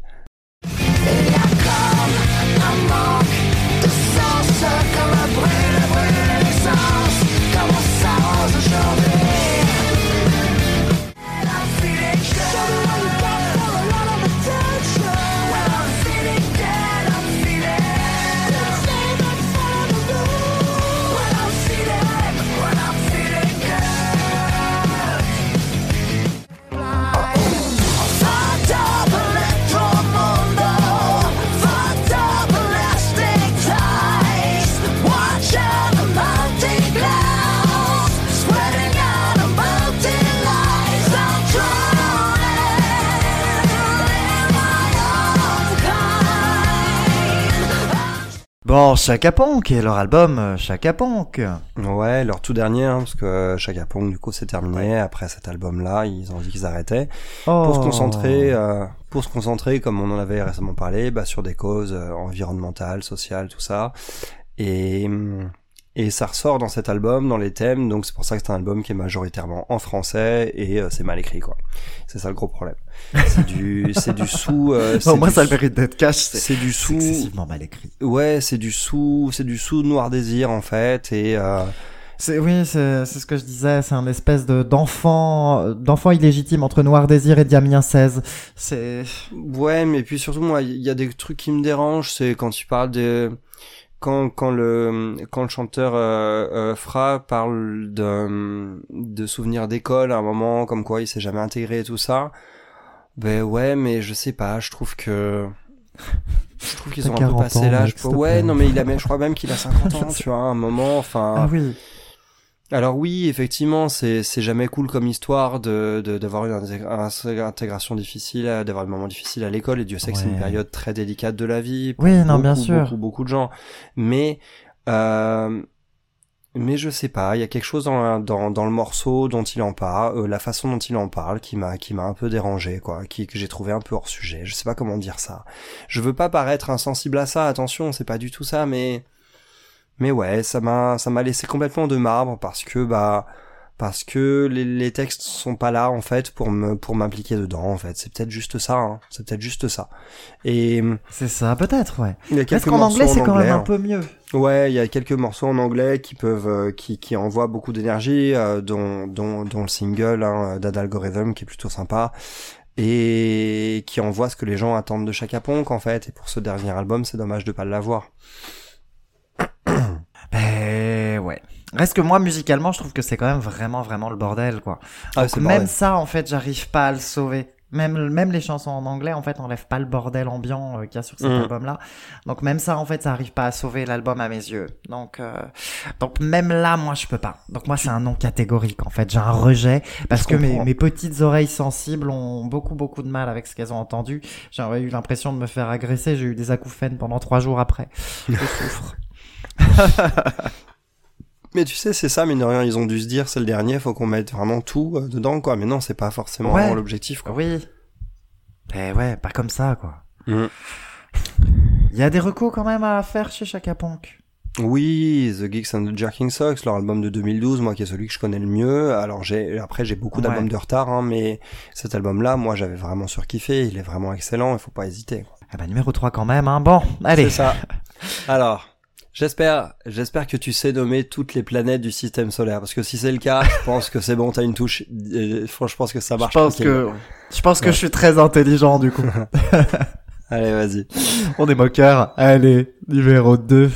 Bon, Chaka Ponk et leur album euh, Chaka Ponk. Ouais, leur tout dernier, hein, parce que Chaka Pong, du coup, c'est terminé. Après cet album-là, ils ont dit qu'ils arrêtaient. Pour se Oh. concentrer, euh, pour se concentrer, comme on en avait récemment parlé, bah, sur des causes euh, environnementales, sociales, tout ça. Et, hum, et ça ressort dans cet album, dans les thèmes, donc c'est pour ça que c'est un album qui est majoritairement en français et euh, c'est mal écrit, quoi. C'est ça le gros problème. C'est du, c'est du sous, euh, c'est Au moins, du ça le mérite d'être cash. C'est du sous, excessivement mal écrit. ouais, c'est du sous, c'est du sous Noir Désir, en fait, et, euh, C'est oui, c'est c'est ce que je disais. C'est un espèce de d'enfant d'enfant illégitime entre Noir Désir et Damien 16. C'est Ouais, mais puis surtout moi, il y a des trucs qui me dérangent, c'est quand tu parles de quand quand le quand le chanteur euh, euh, Fra parle de de souvenirs d'école à un moment comme quoi il s'est jamais intégré et tout ça. Ben ouais, mais je sais pas, je trouve que je trouve qu'ils ont un peu 40 passé l'âge. Ouais, non mais il a je crois même qu'il a 50 ans, tu vois, à un moment enfin ah oui. Alors oui, effectivement, c'est c'est jamais cool comme histoire de de- d'avoir une inté- un- intégration difficile, euh, d'avoir des moments difficiles à l'école. Et Dieu sait que c'est une période très délicate de la vie. pour Oui, non, beaucoup, bien sûr. Beaucoup, beaucoup de gens. Mais euh, mais je sais pas, il y a quelque chose dans dans dans le morceau dont il en parle, euh, la façon dont il en parle, qui m'a qui m'a un peu dérangé, quoi, qui que j'ai trouvé un peu hors sujet. Je sais pas comment dire ça. Je veux pas paraître insensible à ça. Attention, c'est pas du tout ça, mais mais ouais, ça m'a ça m'a laissé complètement de marbre parce que bah parce que les, les textes sont pas là en fait pour me pour m'impliquer dedans en fait. C'est peut-être juste ça, hein. c'est peut-être juste ça. Et C'est ça, peut-être, ouais. quelques qu'en anglais, c'est quand même un hein. peu mieux Ouais, il y a quelques morceaux en anglais qui peuvent, euh, qui, qui envoient beaucoup d'énergie, euh, dont, dont, dont le single hein, d'Ad Algorithm qui est plutôt sympa et qui envoie ce que les gens attendent de chaque Ponk en fait. Et pour ce dernier album, c'est dommage de pas l'avoir. Ben ouais. Reste que moi, musicalement, je trouve que c'est quand même vraiment, vraiment le bordel, quoi. Ah, Donc, même bordel. ça, en fait, j'arrive pas à le sauver. Même, même les chansons en anglais, en fait, enlèvent pas le bordel ambiant euh, qu'il y a sur cet Mhm. album-là. Donc même ça, en fait, ça arrive pas à sauver l'album à mes yeux. Donc, euh, donc même là, moi, je peux pas. Donc moi, c'est un non catégorique, en fait. J'ai un rejet parce Je que mes, mes petites oreilles sensibles ont beaucoup, beaucoup de mal avec ce qu'elles ont entendu. J'aurais eu l'impression de me faire agresser. J'ai eu des acouphènes pendant trois jours après. Je souffre. Mais tu sais, c'est ça, mine de rien, ils ont dû se dire, c'est le dernier, faut qu'on mette vraiment tout euh, dedans, quoi. Mais non, c'est pas forcément Ouais. l'objectif, quoi. Oui. Eh ouais, pas comme ça, quoi. Mhm. Il y a des recos quand même à faire chez Chaka Ponk. Oui, The Geeks and the Jerking Socks, leur album de 2012, moi qui est celui que je connais le mieux. Alors j'ai après j'ai beaucoup d'albums Ouais. de retard, hein, mais cet album-là, moi j'avais vraiment surkiffé. Il est vraiment excellent. Il faut pas hésiter. quoi. Ah bah numéro 3 quand même, hein. Bon, allez. C'est ça. Alors, j'espère, j'espère que tu sais nommer toutes les planètes du système solaire, parce que si c'est le cas, je pense que c'est bon, t'as une touche. euh, franchement, je pense que ça Je marche. pense nickel. que, je pense que Ouais. je suis très intelligent, du coup. Allez, vas-y. On est moqueur. Allez, numéro 2.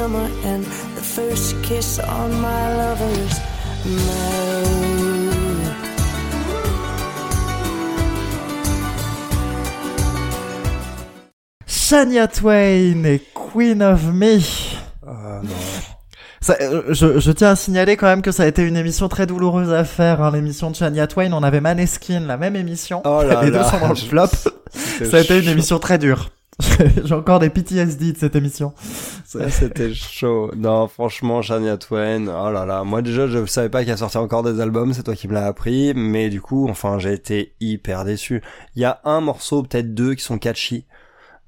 and the first kiss on my lover's mouth. Shania Twain et Queen of Me. Euh, je, tiens à signaler quand même que ça a été une émission très douloureuse à faire. Hein, l'émission de Shania Twain, on avait Maneskin, la même émission. Oh les deux sont dans le flop. Ça a été une émission très dure. J'ai encore des PTSD de cette émission. C'était chaud. Non, franchement, Shania Twain, oh là là. Moi, déjà, je savais pas qu'elle sortait encore des albums, c'est toi qui me l'as appris. Mais du coup, enfin, j'ai été hyper déçu. Il y a un morceau, peut-être deux, qui sont catchy.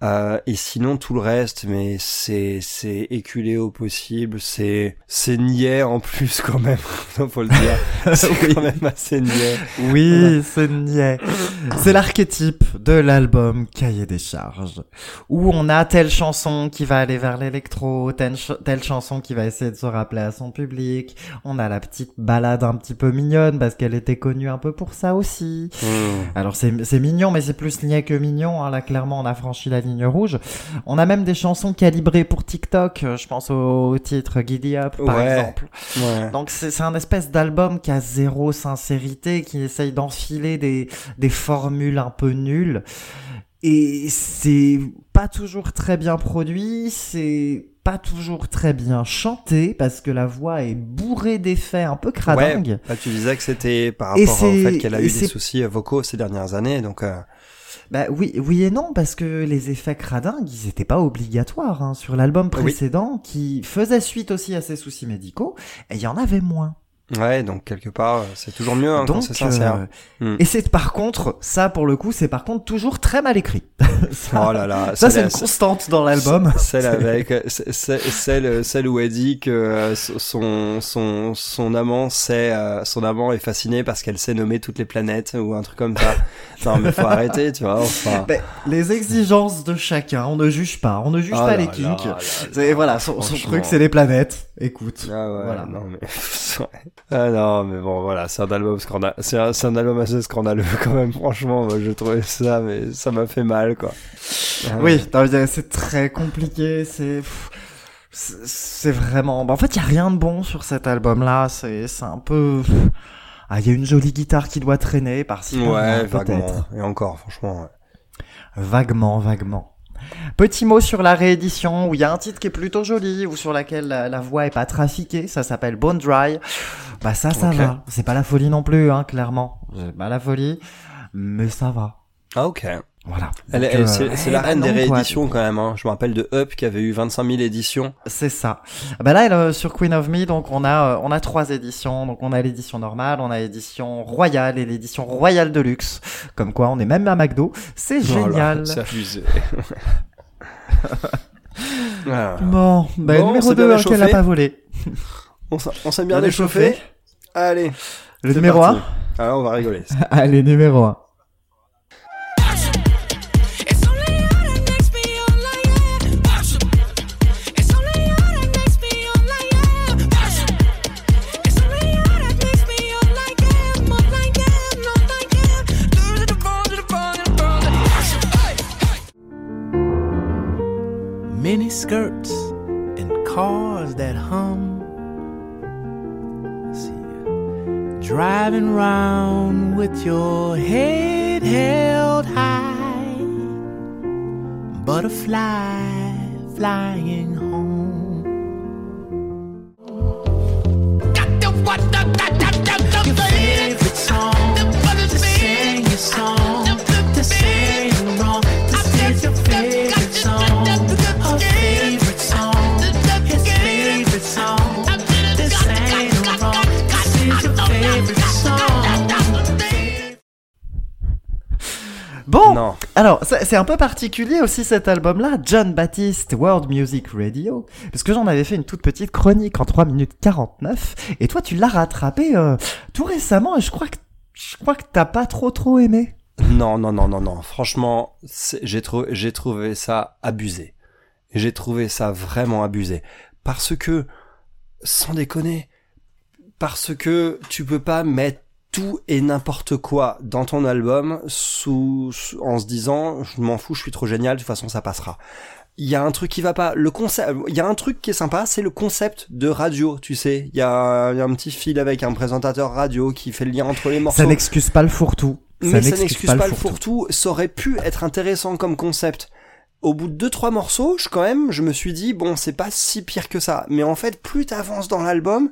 Euh, et sinon, tout le reste, mais c'est, c'est éculé au possible. C'est, c'est niais en plus, quand même. Faut le dire. C'est Oui. quand même assez niais. Oui, c'est niais. C'est l'archétype de l'album Cahier des charges, où on a telle chanson qui va aller vers l'électro, telle, ch- telle chanson qui va essayer de se rappeler à son public. On a la petite balade un petit peu mignonne parce qu'elle était connue un peu pour ça aussi. Hmm. Alors c'est c'est mignon, mais c'est plus niais que mignon. Hein. Là, clairement, on a franchi la ligne rouge. On a même des chansons calibrées pour TikTok. Je pense au titre Giddy Up, par Ouais. exemple. Ouais. Donc c'est un espèce d'album qui a zéro sincérité, qui essaye d'enfiler des, des formules un peu nulles. Et c'est pas toujours très bien produit, c'est pas toujours très bien chanté, parce que la voix est bourrée d'effets un peu cradingues. Là, tu disais que c'était par rapport au fait qu'elle a eu des soucis vocaux ces dernières années, donc. euh, Bah oui, oui et non, parce que les effets cradingues, ils étaient pas obligatoires hein. sur l'album Oui. précédent, qui faisait suite aussi à ses soucis médicaux, et il y en avait moins. Ouais, donc quelque part, c'est toujours mieux hein, quand Donc, c'est sincère. euh, Hmm. Et c'est par contre, ça pour le coup, c'est par contre toujours très mal écrit. ça, Oh là là, ça, c'est une constante dans l'album. Celle avec, c'est- c'est- celle, celle où elle dit que euh, son, son, son amant sait, euh, son amant est fasciné parce qu'elle sait nommer toutes les planètes ou un truc comme ça. non, mais faut arrêter, tu vois, enfin. Les exigences de chacun, on ne juge pas, on ne juge Oh pas là les kinks. là voilà, son, son truc, c'est les planètes. Écoute, Ah ouais, voilà. non mais. Ah non mais bon voilà c'est un album scandaleux c'est un, album assez scandaleux quand même franchement moi je trouvais ça mais ça m'a fait mal quoi Ah. Oui, c'est très compliqué, c'est c'est vraiment bah, en fait, il y a rien de bon sur cet album là, c'est c'est un peu ah, il y a une jolie guitare qui doit traîner par-ci ouais peut-être. vaguement et encore franchement ouais. Vaguement, vaguement. Petit mot sur la réédition où il y a un titre qui est plutôt joli ou sur laquelle la, la voix est pas trafiquée, ça s'appelle Bone Dry. Bah ça, ça va. C'est pas la folie non plus, hein, clairement. C'est pas la folie, mais ça va. ah ok Voilà. Elle, Donc, elle- euh, c'est c'est eh la reine des quoi. rééditions quand même hein. je me rappelle de Up qui avait eu 25 000 éditions C'est ça. Bah là, elle, euh, sur Queen of Me, donc on a euh, on a trois éditions. Donc on a l'édition normale, on a l'édition royale et l'édition royale de luxe. Comme quoi, on est même à McDo. C'est génial. c'est abusé Ah. Bon, bah Bon, on numéro s'est bien 2 qu'elle a pas volé. on s'est bien échauffé échauffé. allez Le numéro parti. 1 ah on va rigoler Allez, numéro 1. Skirts and cars that hum. See. Driving round with your head held high. Butterfly flying home. Bon, non alors c'est un peu particulier aussi cet album-là, John Baptiste World Music Radio, parce que j'en avais fait une toute petite chronique en 3 minutes 49, et toi tu l'as rattrapé euh, tout récemment, et je crois que je crois que t'as pas trop trop aimé. Non, non, non, non, non. Franchement, j'ai trouvé ça abusé. J'ai trouvé ça vraiment abusé. Parce que, sans déconner, parce que tu peux pas mettre tout et n'importe quoi dans ton album sous, sous- en se disant, je m'en fous, je suis trop génial, de toute façon ça passera. Il y a un truc qui va pas. Le concept, il y a un truc qui est sympa, c'est le concept de radio, tu sais. Il y a, il y a un petit fil avec un présentateur radio qui fait le lien entre les morceaux. Ça n'excuse pas le fourre-tout. Mais ça n'excuse pas, le fourre-tout. Ça aurait pu être intéressant comme concept. au bout de deux trois morceaux, je quand même, je me suis dit bon, c'est pas si pire que ça. Mais en fait, plus t'avances dans l'album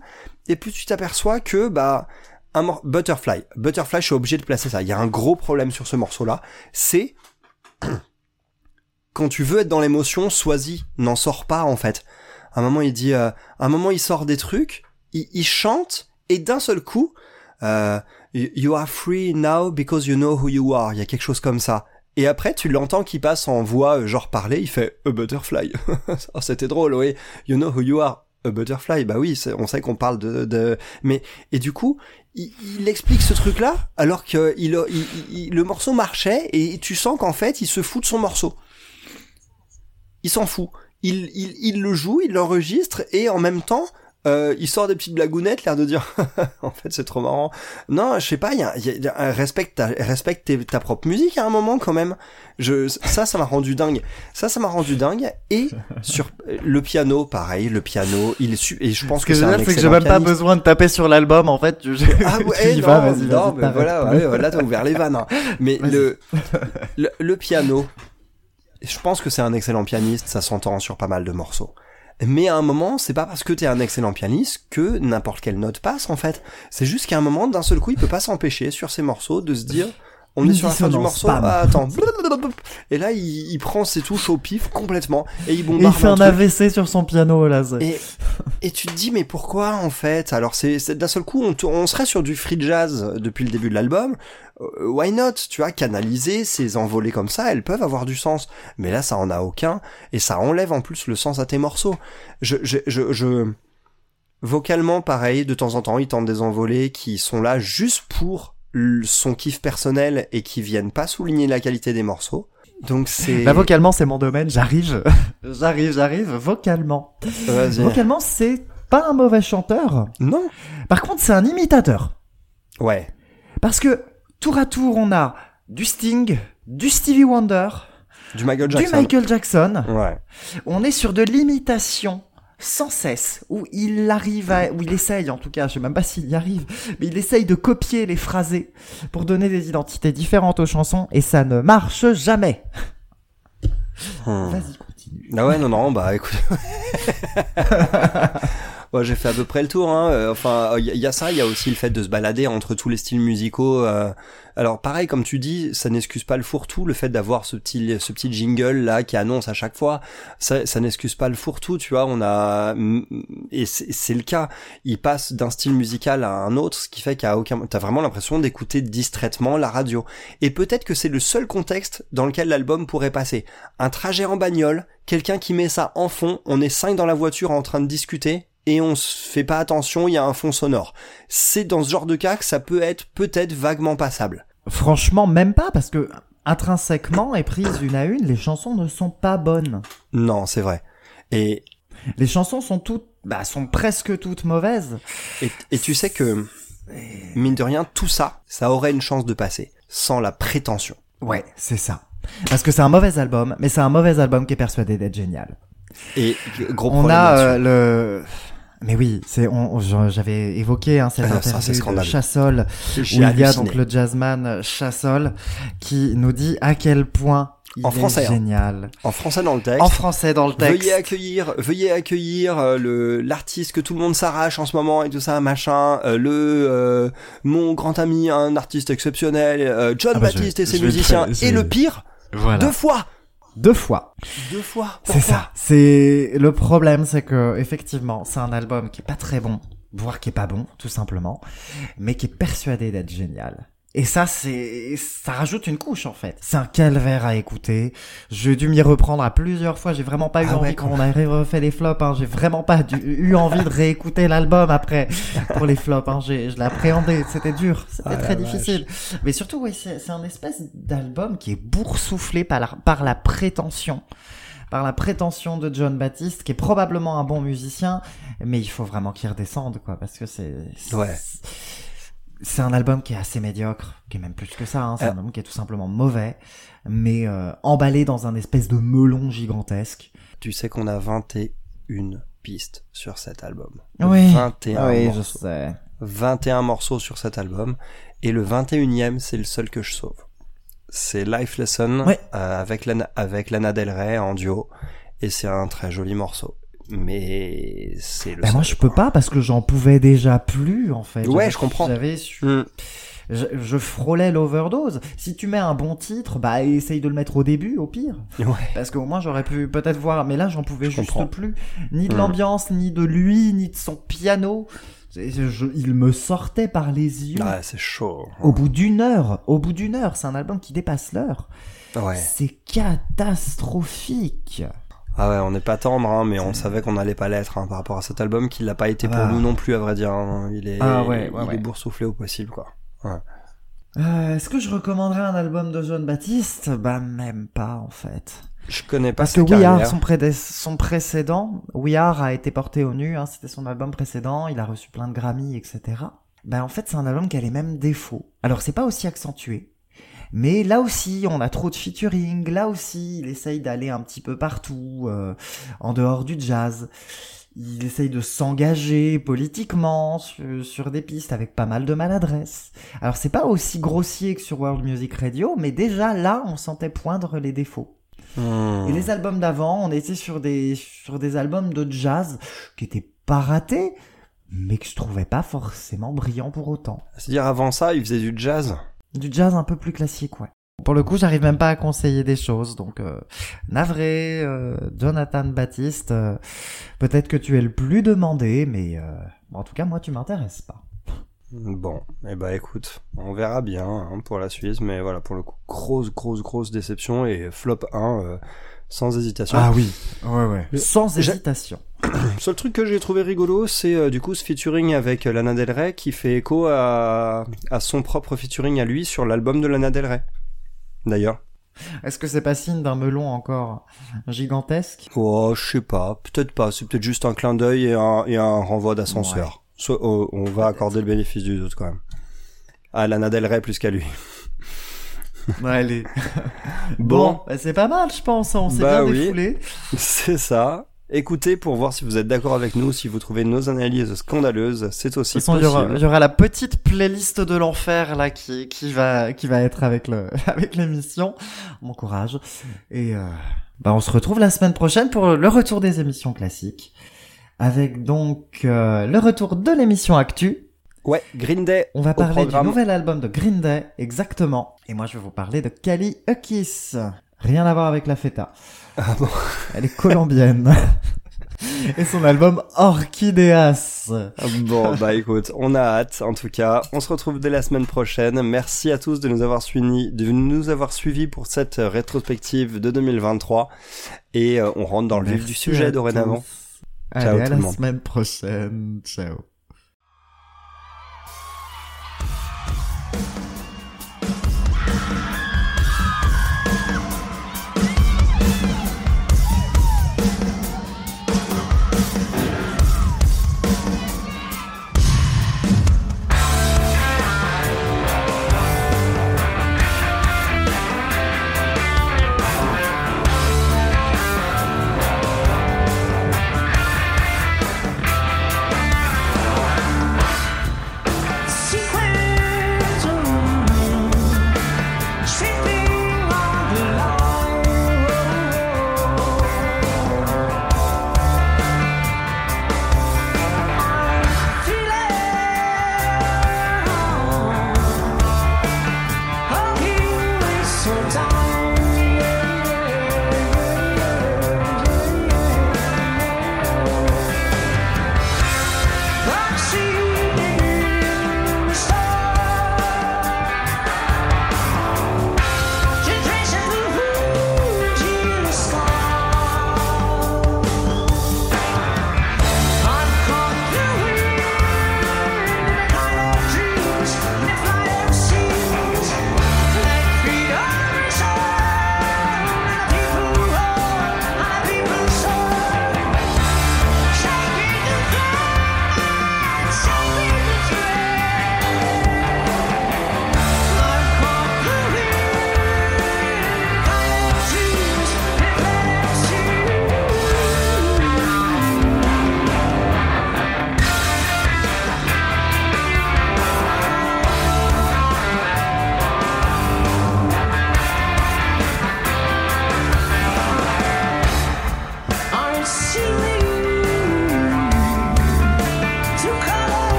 et plus tu t'aperçois que bah Butterfly, Butterfly, je suis obligé de placer ça. Il y a un gros problème sur ce morceau-là, c'est quand tu veux être dans l'émotion, sois-y, n'en sors pas en fait. À un moment, il dit, euh, à un moment, il sort des trucs, il, chante et d'un seul coup, euh, you are free now because you know who you are. Il y a quelque chose comme ça. Et après, tu l'entends qui passe en voix euh, genre parler, il fait a butterfly. Oh, C'était drôle, oui. You know who you are. A butterfly. Bah oui, on sait qu'on parle de, de, mais, et du coup, il, explique ce truc-là, alors que le morceau marchait, et tu sens qu'en fait, il se fout de son morceau. Il s'en fout. Il le joue, il l'enregistre, et en même temps, euh, il sort des petites blagounettes, l'air de dire, en fait, c'est trop marrant. Non, je sais pas, y a, il y a- un- respecte, ta, respecte ta propre musique à un moment quand même. Je, ça, ça m'a rendu dingue. Ça, ça m'a rendu dingue. Et sur le piano, pareil, le piano, il est et je pense que, c'est un c'est que j'ai excellent même pas besoin de taper sur l'album, en fait. Ah ouais, non, vas, vas-y, non, vas-y, mais t'arrêtes voilà, ouais, ouais, là t'as ouvert les vannes. hein. Mais le le piano, je pense que c'est un excellent pianiste, ça s'entend sur pas mal de morceaux. Mais à un moment, c'est pas parce que t'es un excellent pianiste que n'importe quelle note passe en fait. C'est juste qu'à un moment, d'un seul coup, il peut pas s'empêcher sur ses morceaux de se dire, on est sur la fin du morceau, ah, attends, et là il, il prend ses touches au pif complètement et il Et il bombarde fait un. AVC sur son piano, là. Et, et tu te dis, mais pourquoi en fait? Alors, c'est d'un seul coup, on, serait sur du free jazz depuis le début de l'album. Euh, why not? Tu vois, canaliser ces envolées comme ça, elles peuvent avoir du sens. Mais là, ça en a aucun. Et ça enlève en plus le sens à tes morceaux. Je, je, je, je- Vocalement, pareil, de temps en temps, il tente des envolées qui sont là juste pour son kiff personnel et qui viennent pas souligner la qualité des morceaux. Donc c'est... Bah, vocalement, c'est mon domaine, j'arrive. j'arrive, j'arrive, vocalement. Vas-y. Vocalement, c'est pas un mauvais chanteur. Non Par contre, c'est un imitateur. Ouais. Parce que, tour à tour, on a du Sting, du Stevie Wonder, Du Michael Jackson. du Michael Jackson. Ouais. On est sur de l'imitation sans cesse, où il arrive à, où il essaye en tout cas, je sais même pas s'il y arrive, mais il essaye de copier les phrasés pour donner des identités différentes aux chansons, et ça ne marche jamais. Hmm. Vas-y, continue. Ah ouais, non, non, bah écoute. Bon, j'ai fait à peu près le tour. Hein. Euh, Enfin, il y, y a ça, il y a aussi le fait de se balader entre tous les styles musicaux. euh. Alors, pareil, comme tu dis, ça n'excuse pas le fourre-tout, le fait d'avoir ce petit, ce petit jingle là qui annonce à chaque fois. Ça, ça n'excuse pas le fourre-tout, tu vois. On a et c'est c'est le cas. Il passe d'un style musical à un autre, ce qui fait qu'à aucun, t'as vraiment l'impression d'écouter distraitement la radio. Et peut-être que c'est le seul contexte dans lequel l'album pourrait passer. Un trajet en bagnole, quelqu'un qui met ça en fond, on est cinq dans la voiture en train de discuter et on se fait pas attention, il y a un fond sonore. C'est dans ce genre de cas que ça peut être peut-être vaguement passable. Franchement, même pas, parce que intrinsèquement et prises une à une, les chansons ne sont pas bonnes. Non, c'est vrai. Et, Les chansons sont toutes, bah, sont presque toutes mauvaises. et, et tu sais que, mine de rien, tout ça, ça aurait une chance de passer, sans la prétention. Ouais, c'est ça. Parce que c'est un mauvais album, mais c'est un mauvais album qui est persuadé d'être génial. Et gros on problème a euh, le mais oui c'est on, j'avais évoqué hein, cette Ah, interview de. Chassol où il y a donc le jazzman Chassol qui nous dit à quel point il En est français, hein. génial En français dans le texte. en français dans le texte Veuillez accueillir, veuillez accueillir euh, le l'artiste que tout le monde s'arrache en ce moment et tout ça, machin. euh, le euh, mon grand ami, un artiste exceptionnel, euh, John Ah bah, je- Baptiste et ses musiciens. très- Et le pire, voilà deux fois, deux fois deux fois. c'est ça c'est le problème c'est que effectivement c'est un album qui est pas très bon voire qui est pas bon tout simplement mais qui est persuadé d'être génial et ça, c'est, ça rajoute une couche, en fait. C'est un calvaire à écouter. J'ai dû m'y reprendre à plusieurs fois. J'ai vraiment pas eu Ah envie, ouais, quand on a refait les flops, hein, j'ai vraiment pas dû- eu envie de réécouter l'album après, pour les flops, hein. J'ai, je l'ai appréhendé. C'était dur. C'était Ah très difficile. Mais surtout, oui, c'est, c'est un espèce d'album qui est boursouflé par la, par la prétention par la prétention de John Baptiste, qui est probablement un bon musicien, mais il faut vraiment qu'il redescende, quoi, parce que c'est, c'est- Ouais. c'est un album qui est assez médiocre, qui est même plus que ça, hein, c'est Euh. un album qui est tout simplement mauvais, mais euh, emballé dans un espèce de melon gigantesque. Tu sais qu'on a 21 pistes sur cet album. Oui. 21 oui, je morceaux. sais. 21 morceaux sur cet album. Et le 21e, c'est le seul que je sauve. c'est Life Lesson Ouais. euh, avec Lana, avec Lana Del Rey en duo et c'est un très joli morceau. Mais c'est le Ben moi je peux pas parce que j'en pouvais déjà plus en fait. Ouais, je comprends. J'avais su- Hmm. je, je frôlais l'overdose. Si tu mets un bon titre, bah essaye de le mettre au début au pire. Ouais. Parce qu'au moins j'aurais pu peut-être voir, mais là j'en pouvais Je juste comprends. plus. Ni de Hmm. l'ambiance, ni de lui, ni de son piano. Je- il me sortait par les yeux. Ouais, c'est chaud. Au bout d'une heure, au bout d'une heure, c'est un album qui dépasse l'heure. Ouais. C'est catastrophique. Ah ouais, on n'est pas tendre, hein, mais on savait qu'on n'allait pas l'être hein, par rapport à cet album, qu'il l'a pas été pour Ah. nous non plus, à vrai dire. hein. Il est, Ah ouais, ouais, il ouais. est boursouflé au possible, quoi. Euh, Est-ce que je recommanderais un album de John Baptiste? Bah même pas en fait. Je connais pas Parce que We Are, son, prédé- son précédent, We Are a été porté au nu, hein, c'était son album précédent, il a reçu plein de Grammy, etc. Ben en fait c'est un album qui a les mêmes défauts. Alors c'est pas aussi accentué, mais là aussi on a trop de featuring, là aussi il essaye d'aller un petit peu partout, euh, en dehors du jazz. Il essaye de s'engager politiquement sur, sur des pistes avec pas mal de maladresse. Alors c'est pas aussi grossier que sur World Music Radio, mais déjà là on sentait poindre les défauts. Hmm. Et les albums d'avant, on était sur des, sur des albums de jazz qui étaient pas ratés, mais que je trouvais pas forcément brillants pour autant. C'est-à-dire, avant ça, il faisait du jazz? Du jazz un peu plus classique, ouais. Pour le coup, j'arrive même pas à conseiller des choses, donc euh, navré, euh, Jonathan Baptiste, euh, peut-être que tu es le plus demandé, mais euh, bon, en tout cas, moi, tu m'intéresses pas. Bon, eh ben écoute, on verra bien hein, pour la Suisse, mais voilà, pour le coup, grosse, grosse, grosse déception et flop 1 euh, sans hésitation. oui, ouais, ouais. Sans hésitation. Seul truc que j'ai trouvé rigolo, c'est euh, du coup ce featuring avec euh, Lana Del Rey qui fait écho à, à son propre featuring à lui sur l'album de Lana Del Rey. D'ailleurs. Est-ce que c'est pas signe d'un melon encore gigantesque? Oh, je sais pas, peut-être pas, c'est peut-être juste un clin d'œil et un, et un renvoi d'ascenseur. Soit- oh, on va accorder le bénéfice du doute quand même. À Lana Del Rey plus qu'à lui. Allez. Bon. Bon, bah, c'est pas mal, je pense. On s'est Bah bien oui. défoulé. C'est ça. Écoutez pour voir si vous êtes d'accord avec nous, si vous trouvez nos analyses scandaleuses, c'est De aussi toute façon, il y aura, possible. il y aura la petite playlist de l'enfer là qui, qui va qui va être avec le avec l'émission. Bon courage. Et euh, bah on se retrouve la semaine prochaine pour le retour des émissions classiques, avec donc euh, le retour de l'émission Actu. Ouais, Green Day. On va parler du nouvel album de Green Day, exactement. Et moi, je vais vous parler de Kali Ukis. Rien à voir avec la feta. Ah bon Elle est colombienne. Et son album Orchideas. Bon, bah écoute, on a hâte en tout cas. On se retrouve dès la semaine prochaine. Merci à tous de nous avoir suivis, de nous avoir suivis pour cette euh, rétrospective de 2023. Et euh, on rentre dans le vif du sujet dorénavant. tous. Ciao Allez, à tout la le monde. semaine prochaine. Ciao.